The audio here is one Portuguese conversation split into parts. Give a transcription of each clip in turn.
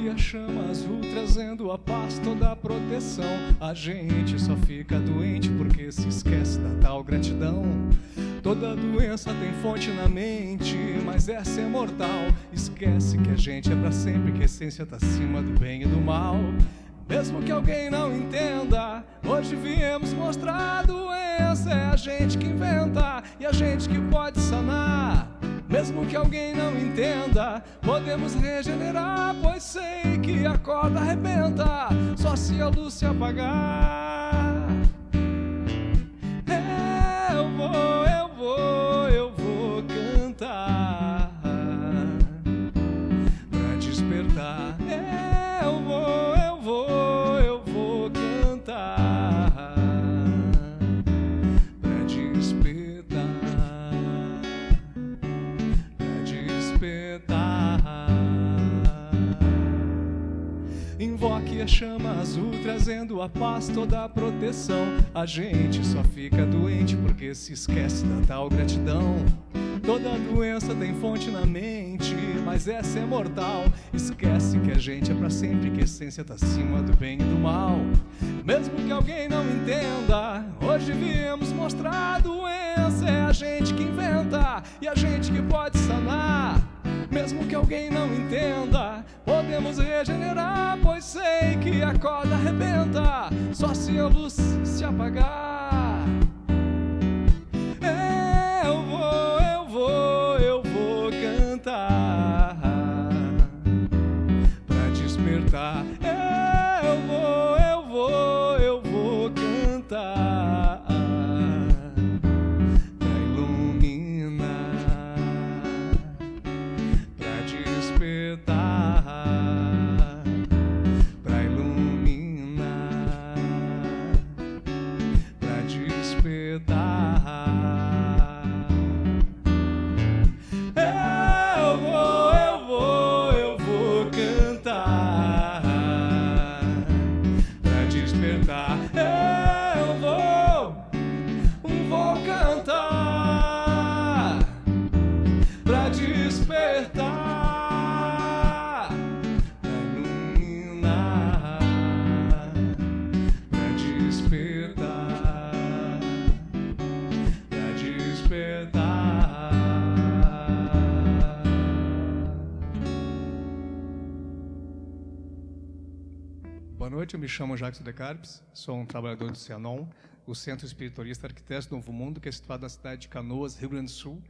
que a chama azul trazendo a paz, toda a proteção. A gente só fica doente porque se esquece da tal gratidão. Toda doença tem fonte na mente, mas essa é mortal. Esquece que a gente é para sempre, que a essência tá acima do bem e do mal. Mesmo que alguém não entenda, hoje viemos mostrar a doença. É a gente que inventa e a gente que pode sanar. Mesmo que alguém não entenda, podemos regenerar, pois sei que a corda arrebenta, só se a luz se apagar. Vou, chama azul, trazendo a paz, toda a proteção. A gente só fica doente porque se esquece da tal gratidão. Toda doença tem fonte na mente, mas essa é mortal. Esquece que a gente é pra sempre, que a essência tá acima do bem e do mal. Mesmo que alguém não entenda, hoje viemos mostrar a doença. É a gente que inventa e a gente que pode sanar. Mesmo que alguém não entenda, podemos regenerar, pois sei que a corda arrebenta, só se a luz se apagar. Boa noite, eu me chamo Jacques de Carpes, sou um trabalhador do Cianon, o Centro Espiritualista Arquitetos do Novo Mundo, que é situado na cidade de Canoas, Rio Grande do Sul,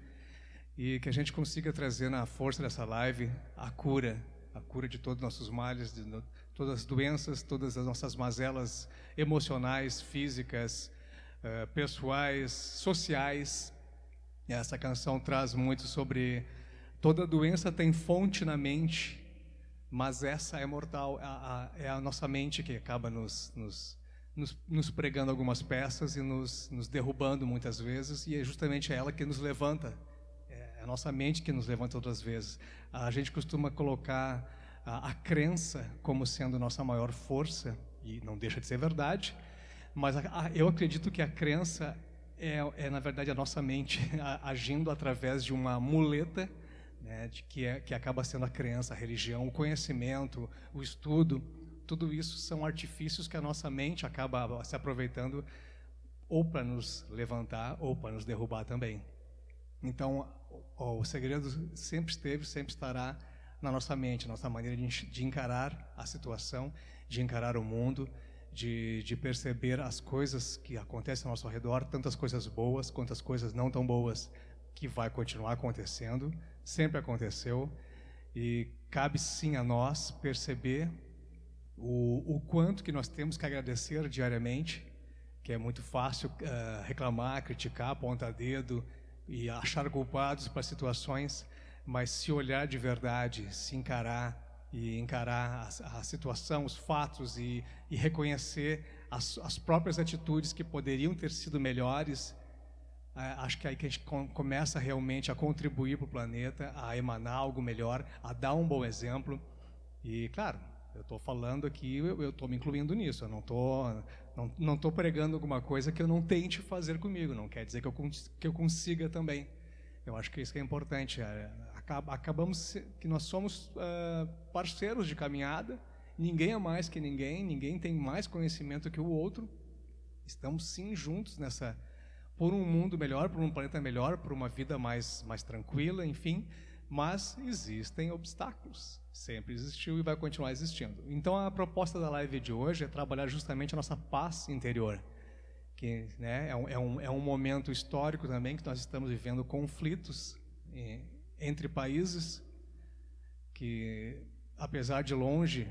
e que a gente consiga trazer na força dessa live a cura, a cura de todos os nossos males, de no- todas as doenças, todas as nossas mazelas emocionais, físicas, eh, pessoais, sociais. E essa canção traz muito sobre toda doença tem fonte na mente, mas essa é mortal, a- a- é a nossa mente que acaba nos, nos, nos, nos pregando algumas peças e nos, nos derrubando muitas vezes, e é justamente ela que nos levanta, é a nossa mente que nos levanta outras vezes. A gente costuma colocar a, a crença como sendo nossa maior força, e não deixa de ser verdade, mas eu acredito que a crença é, é, na verdade, a nossa mente agindo através de uma muleta né, de que, é, que acaba sendo a crença, a religião, o conhecimento, o estudo, tudo isso são artifícios que a nossa mente acaba se aproveitando ou para nos levantar ou para nos derrubar também. Então, o, o segredo sempre esteve, sempre estará na nossa mente, nossa maneira de, de encarar a situação, de encarar o mundo, de, de perceber as coisas que acontecem ao nosso redor, tantas coisas boas quanto as coisas não tão boas, que vai continuar acontecendo, sempre aconteceu, e cabe sim a nós perceber o, o quanto que nós temos que agradecer diariamente, que é muito fácil eh, reclamar, criticar, apontar dedo e achar culpados para situações, mas se olhar de verdade, se encarar e encarar a, a situação, os fatos e, e reconhecer as, as próprias atitudes que poderiam ter sido melhores, acho que é aí que a gente começa realmente a contribuir para o planeta, a emanar algo melhor, a dar um bom exemplo. E, claro, eu estou falando aqui, eu estou me incluindo nisso. Eu não estou não, não tô pregando alguma coisa que eu não tente fazer comigo. Não quer dizer que eu, que eu consiga também. Eu acho que isso que é importante. É, acabamos que nós somos uh, parceiros de caminhada. Ninguém é mais que ninguém. Ninguém tem mais conhecimento que o outro. Estamos sim juntos nessa por um mundo melhor, por um planeta melhor, por uma vida mais mais tranquila, enfim. Mas existem obstáculos. Sempre existiu e vai continuar existindo. Então a proposta da live de hoje é trabalhar justamente a nossa paz interior. Que né, é, um, é, um, é um momento histórico também que nós estamos vivendo conflitos eh, entre países que, apesar de longe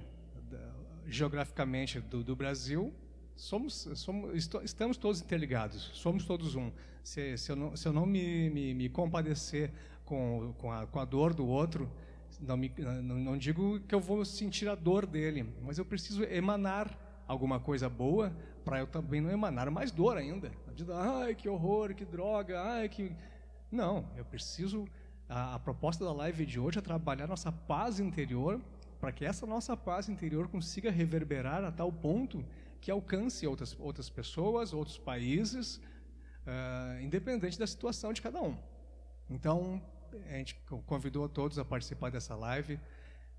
geograficamente do, do Brasil, somos, somos, estamos todos interligados, somos todos um. Se, se eu não, se eu não me, me, me compadecer com, com, a, com a dor do outro, não, me, não, não digo que eu vou sentir a dor dele, mas eu preciso emanar alguma coisa boa para eu também não emanar mais dor ainda. Ai, que horror, que droga, ai, que. Não, eu preciso. A, a proposta da live de hoje é trabalhar nossa paz interior para que essa nossa paz interior consiga reverberar a tal ponto que alcance outras, outras pessoas, outros países, uh, independente da situação de cada um. Então, a gente convidou todos a participar dessa live,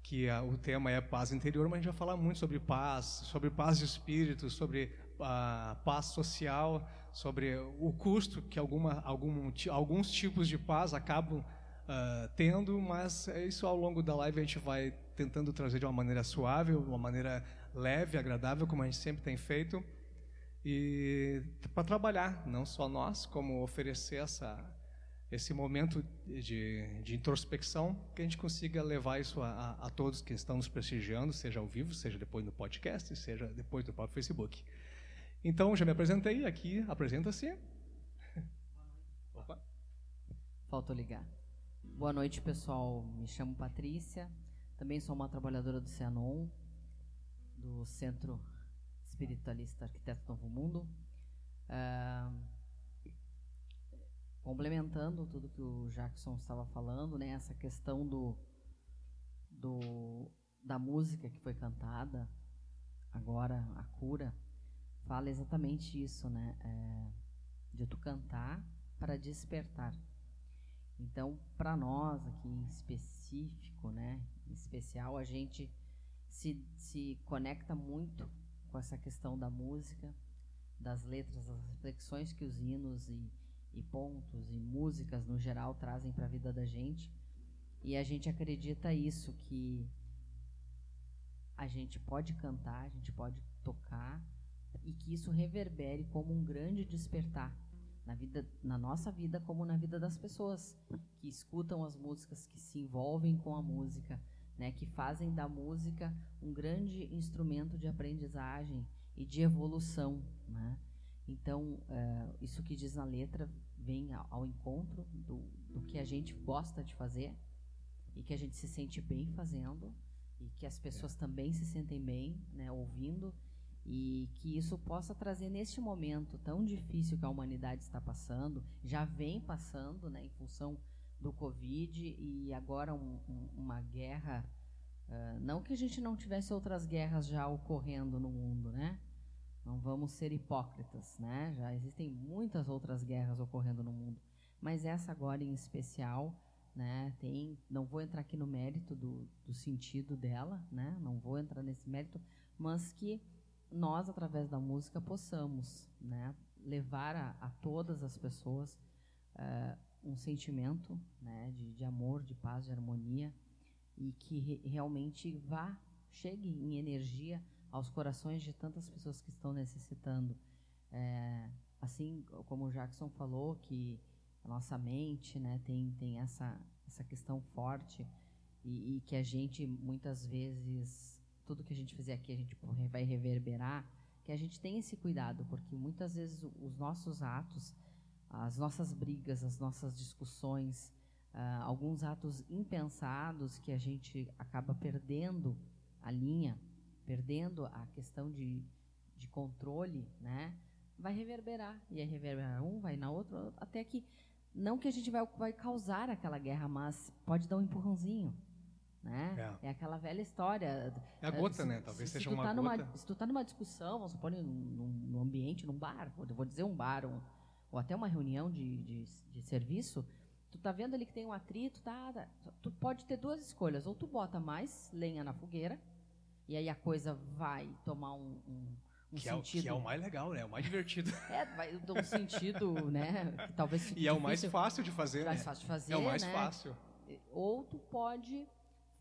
que o tema é paz interior, mas a gente vai falar muito sobre paz, sobre paz de espírito, sobre a paz social, sobre o custo que alguma, algum, alguns tipos de paz acabam uh, tendo, mas isso ao longo da live a gente vai tentando trazer de uma maneira suave, uma maneira leve, agradável, como a gente sempre tem feito, e para trabalhar, não só nós, como oferecer essa esse momento de, de, introspecção, que a gente consiga levar isso a, a, a, todos que estão nos prestigiando, seja ao vivo, seja depois no podcast, seja depois do próprio Facebook. Então, já me apresentei, aqui apresenta-se. Opa. Faltou ligar. Boa noite, pessoal. Me chamo Patrícia, também sou uma trabalhadora do CEANON, do Centro Espiritualista Arquiteto Novo Mundo. Uh, complementando tudo que o Jackson estava falando, né, essa questão do, do da música que foi cantada agora a cura fala exatamente isso, né, é, de tu cantar para despertar. Então, para nós aqui em específico, né, em especial, a gente se, se conecta muito com essa questão da música, das letras, das reflexões que os hinos e e pontos e músicas no geral trazem para a vida da gente. E a gente acredita isso que a gente pode cantar, a gente pode tocar e que isso reverbere como um grande despertar na vida, na nossa vida como na vida das pessoas que escutam as músicas, que se envolvem com a música, né, que fazem da música um grande instrumento de aprendizagem e de evolução, né? Então, uh, isso que diz na letra vem ao, ao encontro do, do que a gente gosta de fazer e que a gente se sente bem fazendo e que as pessoas é. também se sentem bem, né, ouvindo e que isso possa trazer neste momento tão difícil que a humanidade está passando, já vem passando, né, em função do Covid e agora um, um, uma guerra, uh, não que a gente não tivesse outras guerras já ocorrendo no mundo, né, não vamos ser hipócritas, né? Já existem muitas outras guerras ocorrendo no mundo, mas essa agora em especial, né? Tem, não vou entrar aqui no mérito do, do sentido dela, né? Não vou entrar nesse mérito, mas que nós através da música possamos, né? Levar a, a todas as pessoas uh, um sentimento, né? De, de amor, de paz, de harmonia e que re, realmente vá chegue em energia aos corações de tantas pessoas que estão necessitando. É, assim como o Jackson falou, que a nossa mente né, tem, tem essa, essa questão forte e, e, que a gente, muitas vezes, tudo que a gente fizer aqui, a gente vai reverberar, que a gente tenha esse cuidado, porque muitas vezes os nossos atos, as nossas brigas, as nossas discussões, uh, alguns atos impensados que a gente acaba perdendo a linha, perdendo a questão de, de controle, né? vai reverberar. E aí reverberar um, vai na outra, até que. Não que a gente vai, vai causar aquela guerra, mas pode dar um empurrãozinho. Né? É. é aquela velha história. É a gota, se, né? Talvez seja uma tá gota. Numa, se tu está numa discussão, vamos supor, num, num ambiente, num bar, eu vou dizer um bar, um, ou até uma reunião de, de, de serviço, tu tá vendo ali que tem um atrito, tá, tá, tu pode ter duas escolhas, ou tu bota mais lenha na fogueira, e aí a coisa vai tomar um, um, um que sentido... É o, que é o mais legal, né? O mais divertido. É, vai dar um sentido, né? Que talvez e é o mais fácil de fazer, mais né? fácil de fazer, É o mais né? fácil. Ou tu pode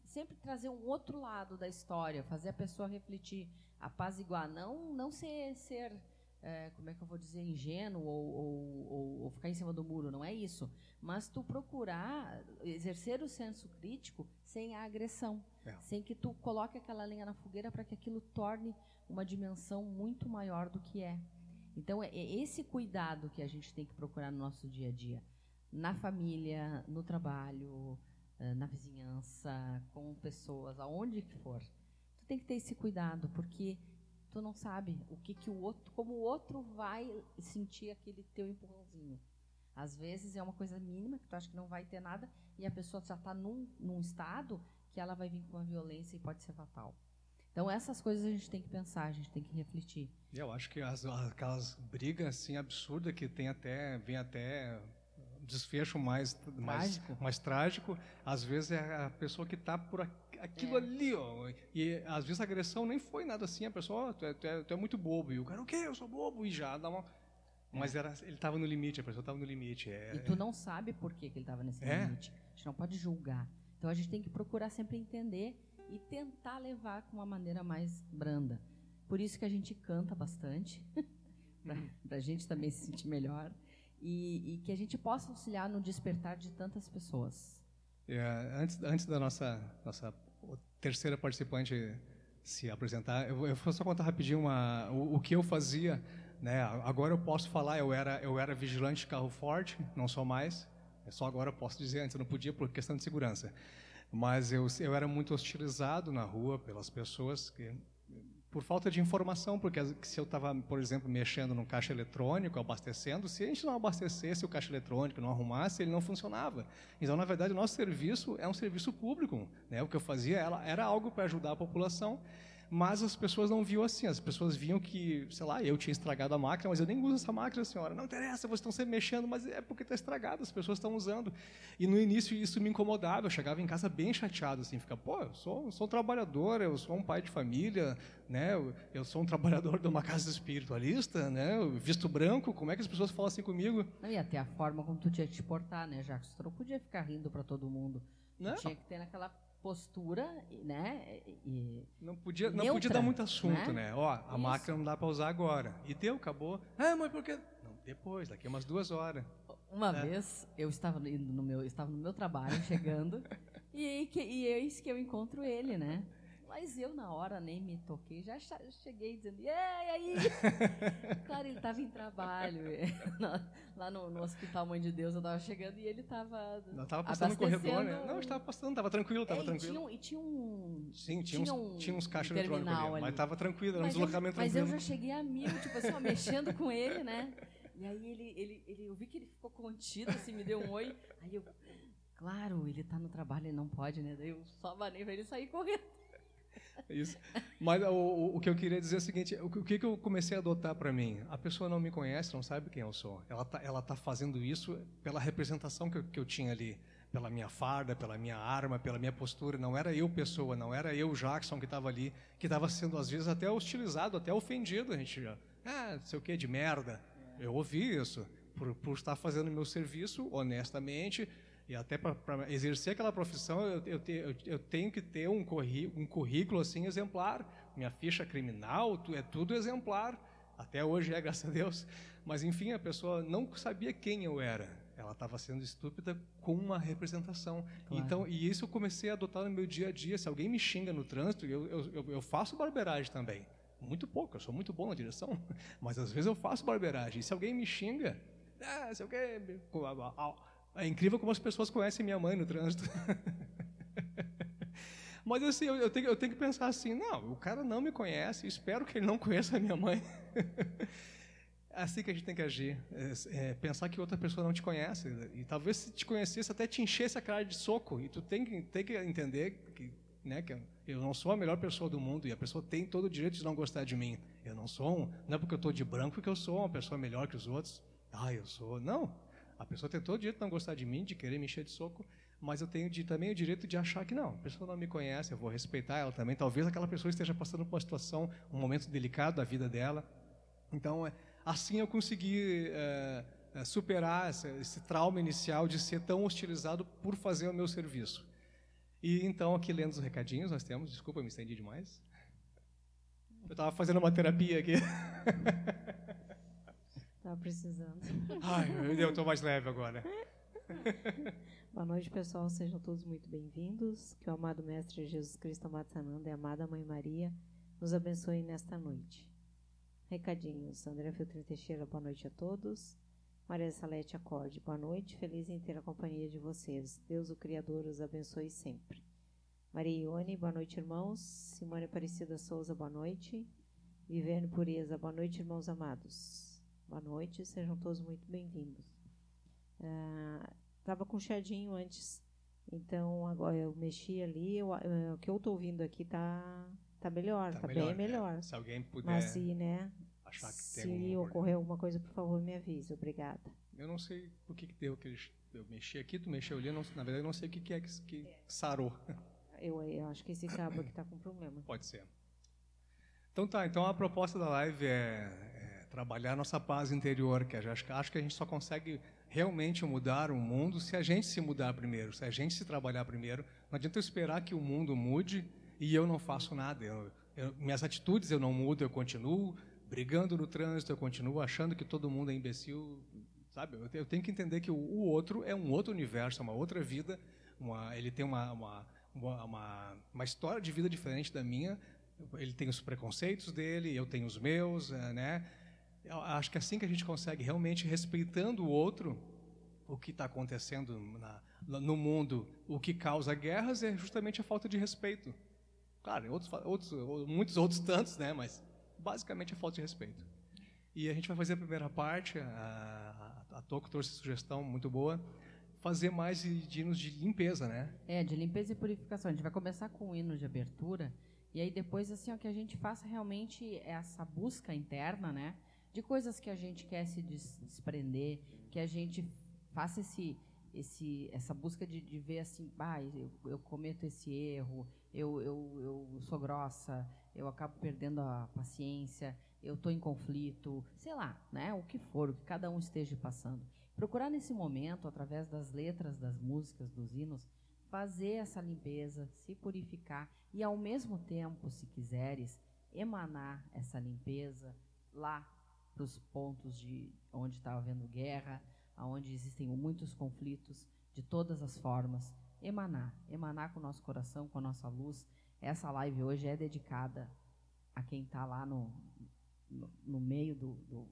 sempre trazer um outro lado da história, fazer a pessoa refletir, apaziguar, não, não ser, ser é, como é que eu vou dizer, ingênuo ou, ou, ou, ou, ficar em cima do muro, não é isso. Mas tu procurar exercer o senso crítico sem a agressão, é. sem que tu coloque aquela lenha na fogueira para que aquilo torne uma dimensão muito maior do que é. Então, é, é esse cuidado que a gente tem que procurar no nosso dia a dia, na família, no trabalho, eh, na vizinhança, com pessoas, aonde que for. Tu tem que ter esse cuidado, porque tu não sabe o que, que o outro, como o outro vai sentir aquele teu empurrãozinho. Às vezes é uma coisa mínima que tu acha que não vai ter nada e a pessoa já está num, num estado que ela vai vir com uma violência e pode ser fatal. Então essas coisas a gente tem que pensar, a gente tem que refletir. Eu acho que as, aquelas brigas assim absurdas que tem até vem até desfecho mais, mais, mais trágico, às vezes é a pessoa que está por aquilo é. ali, ó. E às vezes a agressão nem foi nada assim, a pessoa, oh, tu, é, tu, é, tu, é, muito bobo. E o cara, o quê? Eu sou bobo. E já dá uma. Mas era, ele estava no limite, a pessoa estava no limite. É, e tu não sabe por que, que ele estava nesse é? limite. A gente não pode julgar. Então a gente tem que procurar sempre entender e tentar levar com uma maneira mais branda. Por isso que a gente canta bastante, para a gente também se sentir melhor e, e, que a gente possa auxiliar no despertar de tantas pessoas. É, antes, antes da nossa, nossa terceira participante se apresentar, eu, eu vou só contar rapidinho uma, o, o, que eu fazia. Né? Agora eu posso falar, eu era, eu era vigilante de carro forte, não sou mais. É só agora eu posso dizer, antes eu não podia por questão de segurança. Mas eu, eu era muito hostilizado na rua pelas pessoas que por falta de informação, porque se eu estava, por exemplo, mexendo no caixa eletrônico, abastecendo, se a gente não abastecesse o caixa eletrônico, não arrumasse, ele não funcionava. Então, na verdade, o nosso serviço é um serviço público. Né? O que eu fazia era algo para ajudar a população mas as pessoas não viam assim. As pessoas viam que, sei lá, eu tinha estragado a máquina, mas eu nem uso essa máquina, senhora. Não interessa, vocês estão sempre mexendo, mas é porque está estragado, as pessoas estão usando. E no início isso me incomodava, eu chegava em casa bem chateado, assim, fica, pô, eu sou, sou um trabalhador, eu sou um pai de família, né? Eu, eu sou um trabalhador de uma casa espiritualista, né? Eu visto branco, como é que as pessoas falam assim comigo? E até a forma como tu tinha que te portar, né, Jacques? Tu não podia ficar rindo para todo mundo. Não. Tinha que ter naquela postura, né? E não podia, neutra, não podia dar muito assunto, né? né? Ó, a Isso. máquina não dá para usar agora. E deu, acabou. Ah, mas por quê? Não, depois, daqui a umas duas horas. Uma é. vez eu estava indo no meu, estava no meu trabalho, chegando, e, que, e eis que eu encontro ele, né? Mas eu, na hora, nem me toquei. Já cheguei dizendo, e aí? claro, ele estava em trabalho. Lá no, no, Hospital Mãe de Deus, eu estava chegando e ele estava. Não, estava passando no corredor, né? Não, estava passando, estava tranquilo, estava é, tranquilo. E tinha, um. Sim, tinha, tinha uns, um tinha uns caixas eletrônicos ali, ali, mas estava tranquilo, era um deslocamento eu, tranquilo. Mas eu já cheguei a mil, tipo assim, ó, mexendo com ele, né? E aí ele, ele, ele, eu vi que ele ficou contido, assim, me deu um oi. Aí eu, claro, ele está no trabalho, ele não pode, né? Daí eu só banei para ele sair correndo. Isso. Mas o, o, que eu queria dizer é o seguinte: o, o que, que eu comecei a adotar para mim? A pessoa não me conhece, não sabe quem eu sou. Ela está ela tá fazendo isso pela representação que eu, que eu tinha ali, pela minha farda, pela minha arma, pela minha postura. Não era eu pessoa, não era eu Jackson que estava ali, que estava sendo às vezes até hostilizado, até ofendido. A gente já, ah, sei o que de merda. Eu ouvi isso por, por estar fazendo meu serviço honestamente e até para exercer aquela profissão, eu, eu, te, eu, eu tenho que ter um, curri, um currículo assim exemplar. Minha ficha criminal tu, é tudo exemplar. Até hoje é, graças a Deus. Mas, enfim, a pessoa não sabia quem eu era. Ela estava sendo estúpida com uma representação. Claro. Então, e isso eu comecei a adotar no meu dia a dia. Se alguém me xinga no trânsito, eu, eu, eu faço barbeiragem também. Muito pouco, eu sou muito bom na direção, mas às vezes eu faço barbeiragem. E se alguém me xinga, ah, sei o quê, é incrível como as pessoas conhecem minha mãe no trânsito. Mas assim, eu, eu, tenho, eu tenho que pensar assim, não, o cara não me conhece, espero que ele não conheça a minha mãe. Assim que a gente tem que agir. É, é, pensar que outra pessoa não te conhece. E talvez se te conhecesse, até te enchesse a cara de soco. E tu tem que, tem que entender que, né, que eu não sou a melhor pessoa do mundo. E a pessoa tem todo o direito de não gostar de mim. Eu não sou um, Não é porque eu estou de branco que eu sou uma pessoa melhor que os outros. Ah, eu sou. Não. A pessoa tem todo o direito de não gostar de mim, de querer me encher de soco. Mas eu tenho de, também o direito de achar que não, a pessoa não me conhece, eu vou respeitar ela também. Talvez aquela pessoa esteja passando por uma situação, um momento delicado da vida dela. Então, é, assim eu consegui é, é, superar esse, esse trauma inicial de ser tão hostilizado por fazer o meu serviço. E então, aqui lendo os recadinhos, nós temos, desculpa, me estendi demais. Eu estava fazendo uma terapia aqui. Precisando. Ai, eu estou mais leve agora. Boa noite, pessoal. Sejam todos muito bem-vindos. Que o amado Mestre Jesus Cristo Amado Sananda e a amada Mãe Maria nos abençoe nesta noite. Recadinhos. André Filtrin Teixeira, boa noite a todos. Maria Salete Acorde, boa noite. Feliz em ter a companhia de vocês. Deus, o Criador, os abençoe sempre. Maria Ione, boa noite, irmãos. Simone Aparecida Souza, boa noite. Viviane Pureza, boa noite, irmãos amados. Boa noite, sejam todos muito bem-vindos. Estava uh, com chiadinho antes, então agora eu mexi ali. Eu, uh, o que eu estou ouvindo aqui está Tá melhor, tá, tá melhor, bem melhor. É. Se alguém puder Mas se, né, achar que se tem ocorrer alguma coisa, por favor, me avise. Obrigada. Eu não sei o que, que deu que eu mexi aqui, tu mexeu ali, não, na verdade eu não sei o que, que é que, que sarou. Eu, eu acho que esse cabo aqui está com problema. Pode ser. Então tá, então a proposta da live é, é trabalhar nossa paz interior, que acho, que a gente só consegue realmente mudar o mundo se a gente se mudar primeiro, se a gente se trabalhar primeiro. Não adianta eu esperar que o mundo mude e eu não faço nada. Eu, eu, minhas atitudes eu não mudo, eu continuo brigando no trânsito, eu continuo achando que todo mundo é imbecil, sabe? Eu, eu tenho que entender que o, o, outro é um outro universo, é uma outra vida, uma, ele tem uma, uma, uma, uma, história de vida diferente da minha, ele tem os preconceitos dele, eu tenho os meus, é, né? Acho que é assim que a gente consegue realmente respeitando o outro, o que está acontecendo na, no mundo, o que causa guerras é justamente a falta de respeito. Claro, outros, outros, muitos outros tantos, né? Mas basicamente é falta de respeito. E a gente vai fazer a primeira parte. A, a, a Toco trouxe sugestão muito boa. Fazer mais hinos de limpeza, né? É, de limpeza e purificação. A gente vai começar com o hino de abertura. E aí depois, assim, ó, que a gente faça realmente essa busca interna, né? De coisas que a gente quer se desprender, que a gente faça esse, esse, essa busca de, de ver assim, ah, eu, eu cometo esse erro, eu, eu, eu sou grossa, eu acabo perdendo a paciência, eu estou em conflito, sei lá, né? O que for, o que cada um esteja passando. Procurar nesse momento, através das letras das músicas, dos hinos, fazer essa limpeza, se purificar e, ao mesmo tempo, se quiseres, emanar essa limpeza lá para os pontos de onde está havendo guerra, onde existem muitos conflitos de todas as formas, emanar, emanar com o nosso coração, com a nossa luz. Essa live hoje é dedicada a quem está lá no, no, no, meio do, do,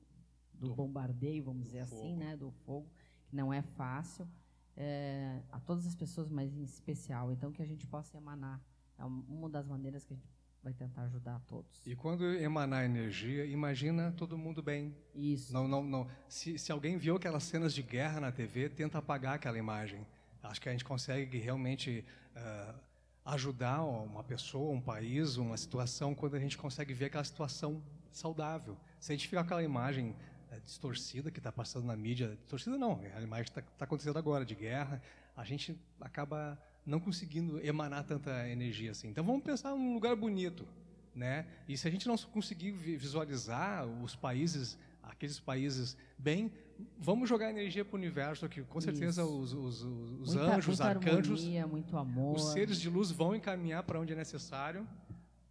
do, bombardeio, vamos dizer assim, né, do fogo, que não é fácil, é, a todas as pessoas, mas em especial. Então, que a gente possa emanar. É uma das maneiras que a gente vai tentar ajudar a todos. E quando emanar energia, imagina todo mundo bem. Isso. Não, não, não. Se, se alguém viu aquelas cenas de guerra na TV, tenta apagar aquela imagem. Acho que a gente consegue realmente uh, ajudar uma pessoa, um país, uma situação, quando a gente consegue ver aquela situação saudável. Se a gente ficar com aquela imagem uh, distorcida que está passando na mídia, distorcida não, a imagem está tá acontecendo agora, de guerra, a gente acaba não conseguindo emanar tanta energia assim. Então vamos pensar num lugar bonito, né? E se a gente não conseguir visualizar os países, aqueles países bem, vamos jogar energia para o universo, que com certeza os, os, os muita, anjos, muita arcanjos, harmonia, muito amor. os seres de luz vão encaminhar para onde é necessário.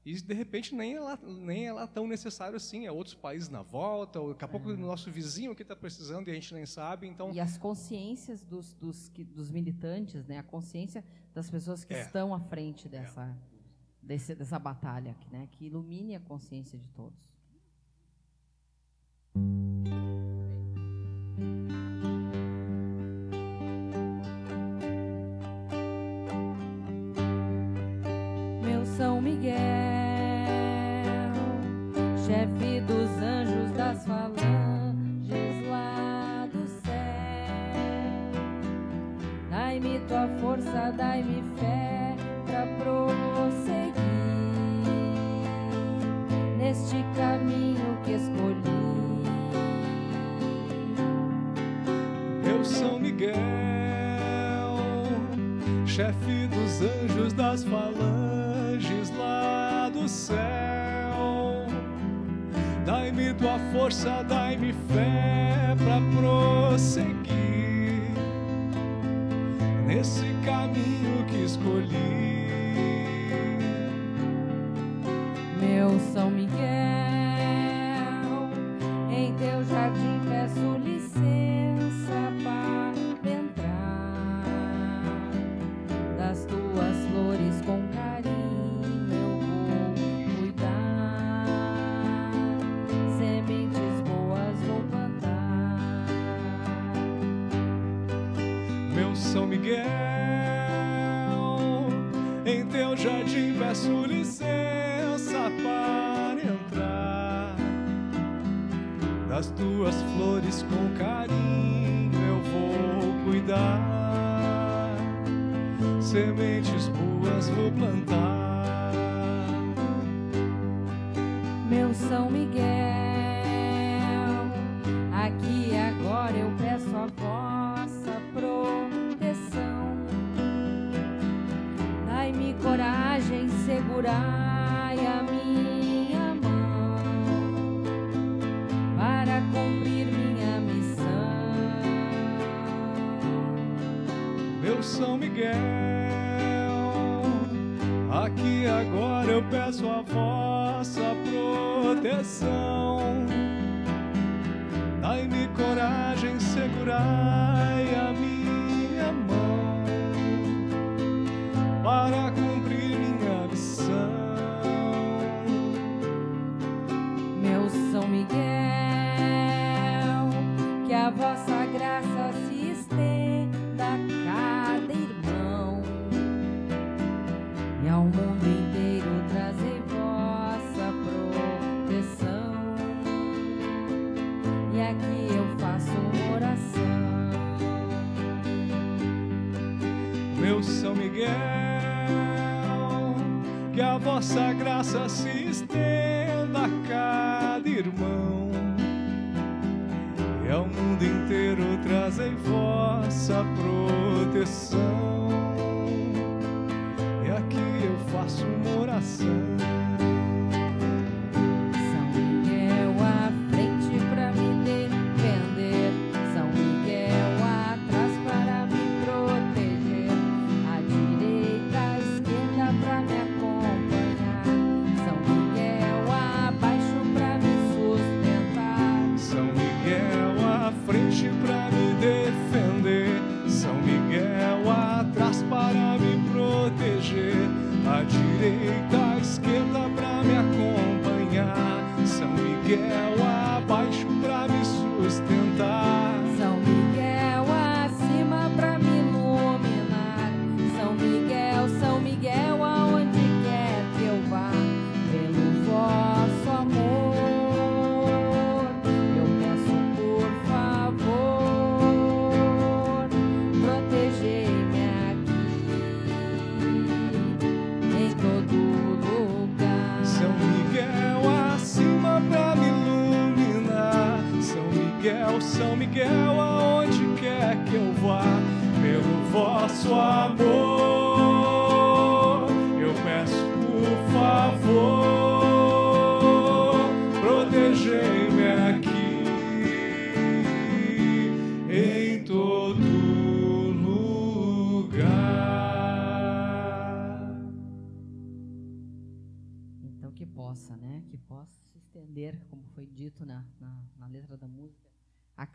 E de repente nem é lá, nem é lá tão necessário assim, é outros países na volta, ou daqui a pouco é. o nosso vizinho que está precisando e a gente nem sabe. Então e as consciências dos, dos, dos militantes, né? A consciência das pessoas que é. estão à frente dessa é. desse, dessa batalha, né? Que ilumine a consciência de todos.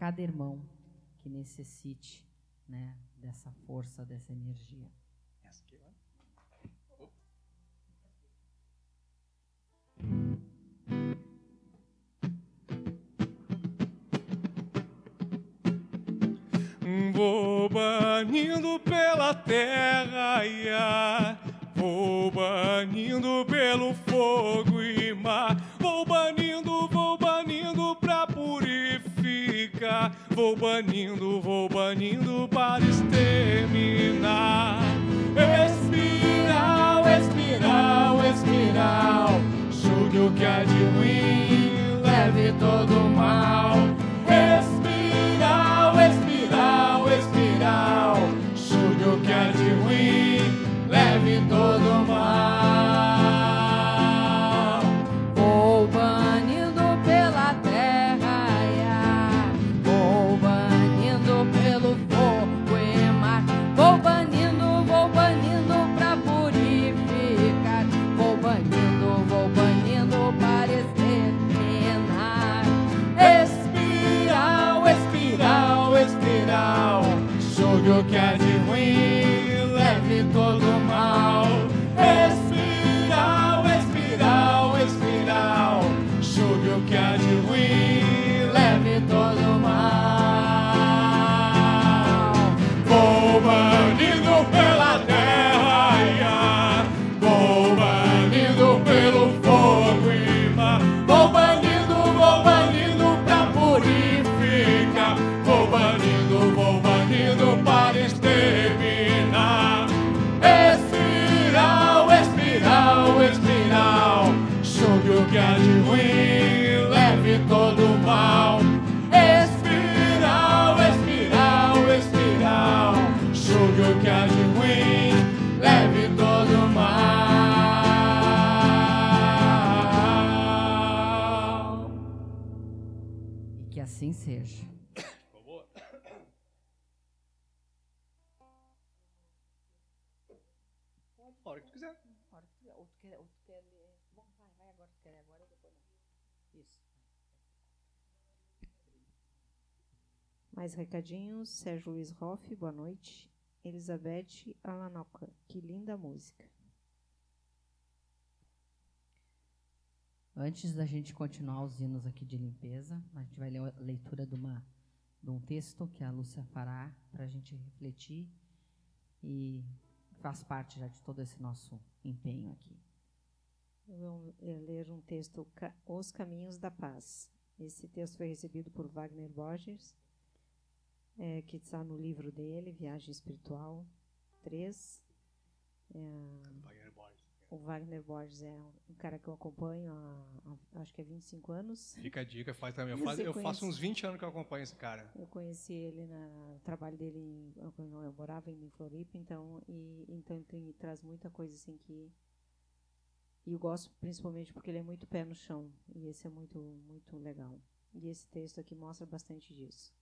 cada irmão que necessite né, dessa força, dessa energia. Vou banindo pela terra, Vou banindo pelo fogo e mar. Vou banindo, vou banindo pra purificar. Vou banindo, vou banindo para exterminar. Espiral, espiral, espiral. Julgue o que há de ruim, leve todo o mal. Espiral, espiral, espiral. Julgue o que há de ruim leve todo mal. Vou banindo pela terra, vou banindo pelo fogo e mar. Vou banindo, vou banindo pra purificar. Vou banindo, vou banindo para exterminar. Espiral, espiral, espiral, julgue o que há de ruim, Mais recadinhos. Sérgio Luiz Hoff, boa noite. Elizabeth Alanoca, que linda música. Antes da gente continuar os hinos aqui de limpeza, a gente vai ler a leitura de, uma, de um texto que a Lúcia fará para a gente refletir e faz parte já de todo esse nosso empenho aqui. Vamos ler um texto, Os Caminhos da Paz. Esse texto foi recebido por Wagner Borges, eh, que está no livro dele, Viagem Espiritual 3. O Wagner Borges é um cara que eu acompanho há, há- acho que há 25 anos. Fica a dica, faz também. Eu, faço, eu faço conhece? uns 20 anos que eu acompanho esse cara. Eu conheci ele na- no trabalho dele em, quando eu morava em Floripa, então e então ele tem- traz muita coisa assim que e eu gosto principalmente porque ele é muito pé no chão e esse é muito muito legal. E esse texto aqui mostra bastante disso.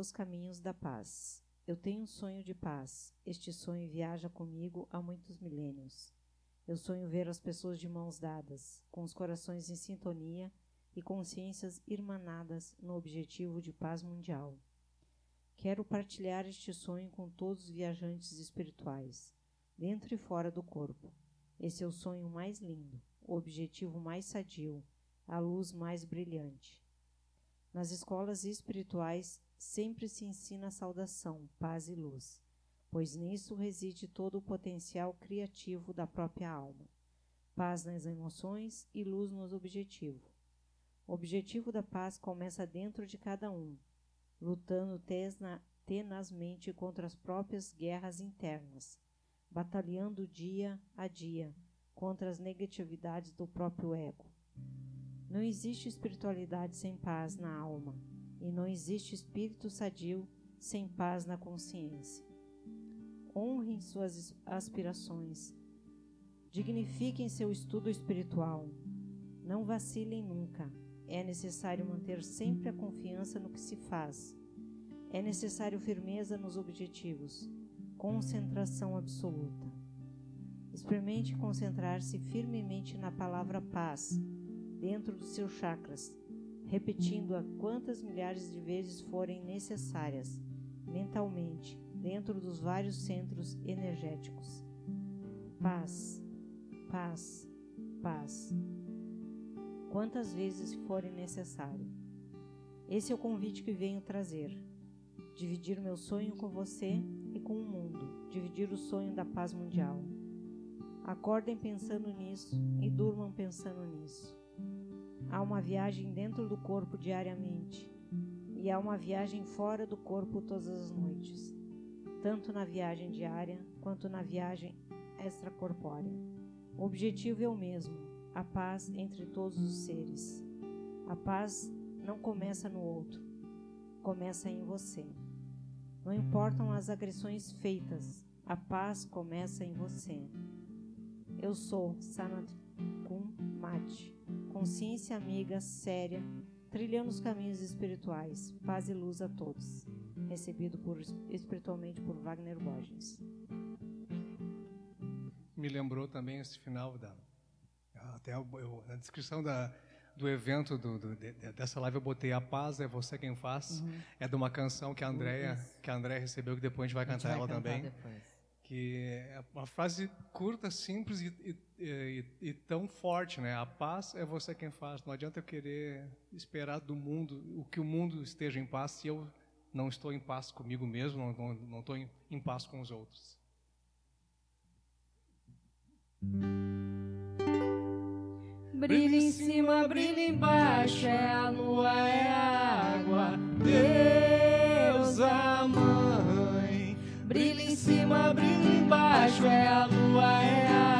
Os caminhos da paz. Eu tenho um sonho de paz. Este sonho viaja comigo há muitos milênios. Eu sonho ver as pessoas de mãos dadas, com os corações em sintonia e consciências irmanadas no objetivo de paz mundial. Quero partilhar este sonho com todos os viajantes espirituais, dentro e fora do corpo. Esse é o sonho mais lindo, o objetivo mais sadio, a luz mais brilhante. Nas escolas espirituais sempre se ensina saudação, paz e luz, pois nisso reside todo o potencial criativo da própria alma. Paz nas emoções e luz nos objetivos. O objetivo da paz começa dentro de cada um, lutando tenazmente contra as próprias guerras internas, batalhando dia a dia contra as negatividades do próprio ego. Não existe espiritualidade sem paz na alma, e não existe espírito sadio sem paz na consciência. Honrem suas aspirações, dignifiquem seu estudo espiritual, não vacilem nunca. É necessário manter sempre a confiança no que se faz. É necessário firmeza nos objetivos, concentração absoluta. Experimente concentrar-se firmemente na palavra paz, dentro dos seus chakras, repetindo-a quantas milhares de vezes forem necessárias, mentalmente, dentro dos vários centros energéticos. Paz, paz, paz quantas vezes forem necessário. Esse é o convite que venho trazer. Dividir meu sonho com você e com o mundo, dividir o sonho da paz mundial. Acordem pensando nisso e durmam pensando nisso. Há uma viagem dentro do corpo diariamente e há uma viagem fora do corpo todas as noites, tanto na viagem diária quanto na viagem extracorpórea. O objetivo é o mesmo: a paz entre todos os seres. A paz não começa no outro, começa em você. Não importam as agressões feitas, a paz começa em você. Eu sou Sanat Kum Mate, consciência amiga, séria, trilhando os caminhos espirituais. Paz e luz a todos. Recebido por, espiritualmente por Wagner Borges. Me lembrou também esse final da até eu, na descrição da, do evento do, do, de, dessa live eu botei a paz é você quem faz uhum. é de uma canção que a Andrea que a Andrea recebeu que depois a gente vai cantar vai ela cantar também depois. Que é uma frase curta simples e, e, e, e, tão forte né? A paz é você quem faz. Não adianta eu querer esperar do mundo o que o mundo esteja em paz se eu não estou em paz comigo mesmo não, não, não estou em, em paz com os outros. Brilha em cima, brilha embaixo, é a lua, é a água, Deus, a mãe. Brilha em cima, brilha embaixo, é a lua, é a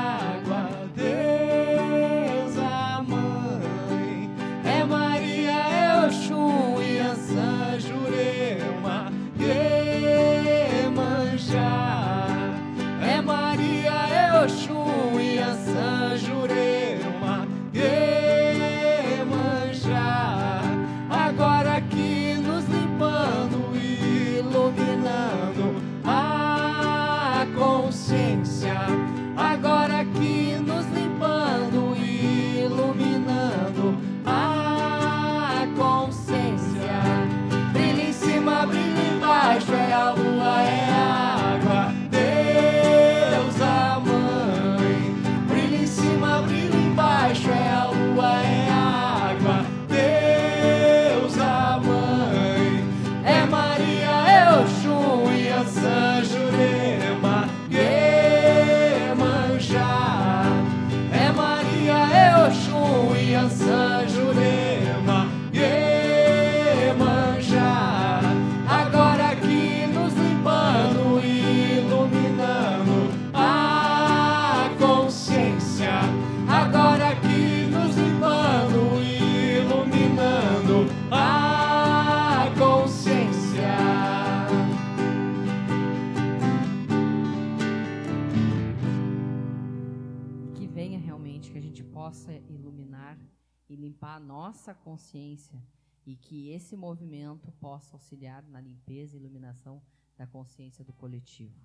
esse movimento possa auxiliar na limpeza e iluminação da consciência do coletivo.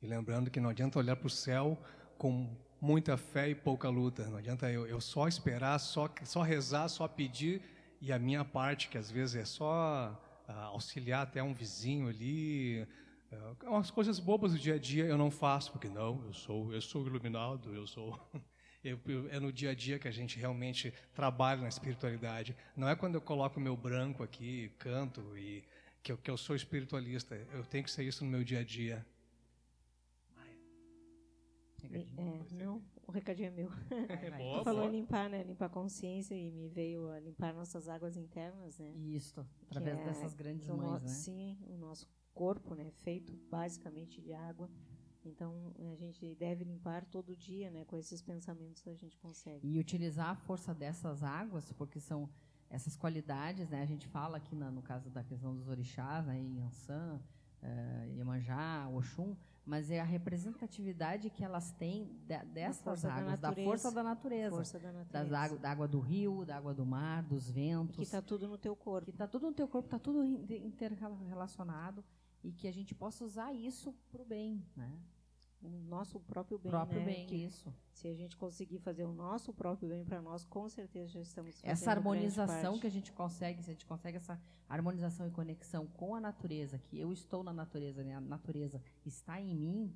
E lembrando que não adianta olhar para o céu com muita fé e pouca luta. Não adianta eu, eu só esperar, só, só rezar, só pedir e a minha parte, que às vezes é só ah, auxiliar até um vizinho ali, ah, umas coisas bobas do dia a dia eu não faço porque não, eu sou eu sou iluminado, eu sou eu, eu- é no dia a dia que a gente realmente trabalha na espiritualidade. Não é quando eu coloco o meu branco aqui, canto e que eu, que eu sou espiritualista. Eu tenho que ser isso no meu dia a dia. É, não, o recadinho é meu. Vai. boa, Falou boa. limpar, né? Limpar a consciência e me veio a limpar nossas águas internas, né? Isso, através Que é- dessas grandes mães, no- né? Sim, o nosso corpo, né? Feito basicamente de água. Então a gente deve limpar todo dia, né? Com esses pensamentos a gente consegue. E utilizar a força dessas águas, porque são essas qualidades, né? A gente fala aqui na- no caso da questão dos orixás, né? Yansan, eh, Iemanjá, Oxum, mas é a representatividade que elas têm de- dessas da águas, da, natureza. força da natureza, Força da das natureza. água, da água do rio, da água do mar, dos que ventos, está tudo no teu corpo. que está tudo no teu corpo, está tudo in- interrelacionado e que a gente possa usar isso para o bem, né? O nosso próprio bem, próprio né? bem, Que isso. se a gente conseguir fazer o nosso próprio bem para nós, com certeza já estamos fazendo essa harmonização que a gente consegue, se a gente consegue essa harmonização e conexão com a natureza, que eu estou na natureza, né? a natureza está em mim,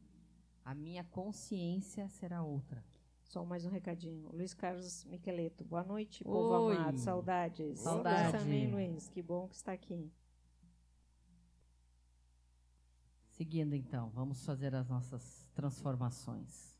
a minha consciência será outra. Só mais um recadinho. Luiz Carlos Miqueleto. Boa noite, povo Oi. amado. Saudades. Saudade. Saudades também, Luiz. Que bom que está aqui. Seguindo então, vamos fazer as nossas transformações.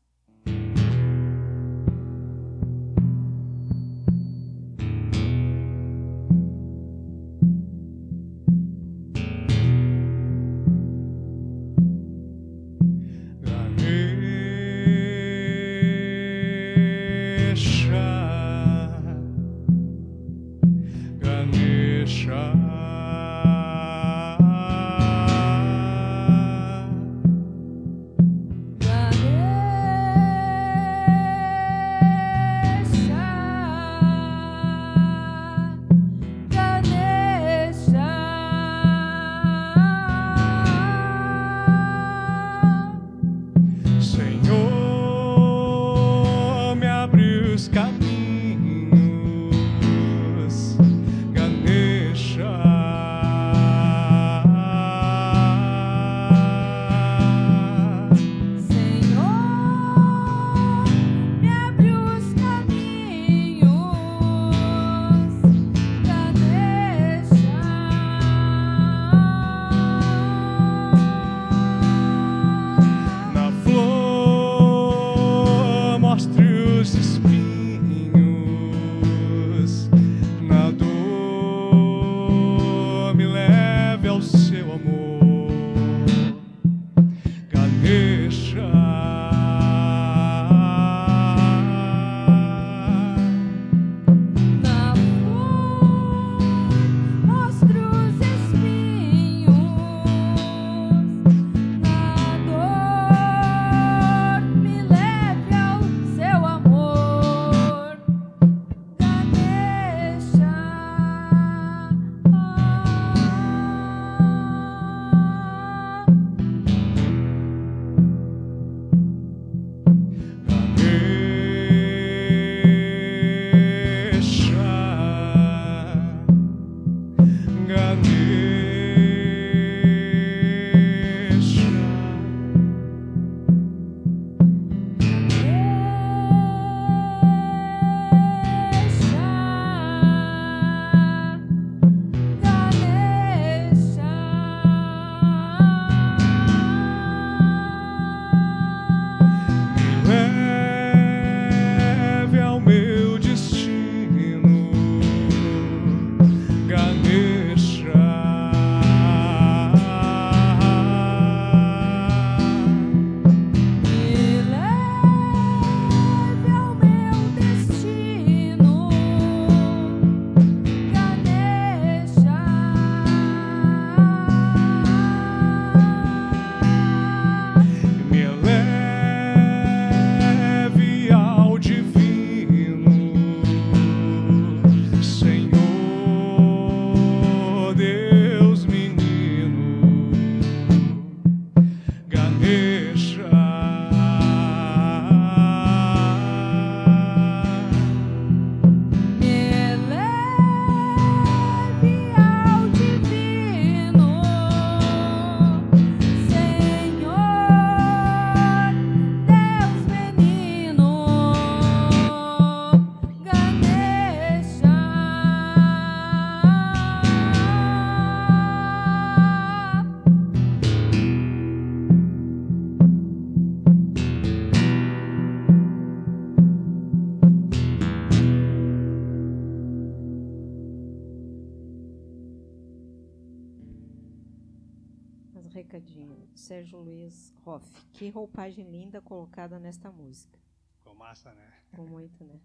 Que roupagem linda colocada nesta música. Ficou massa, né? Com muito, né?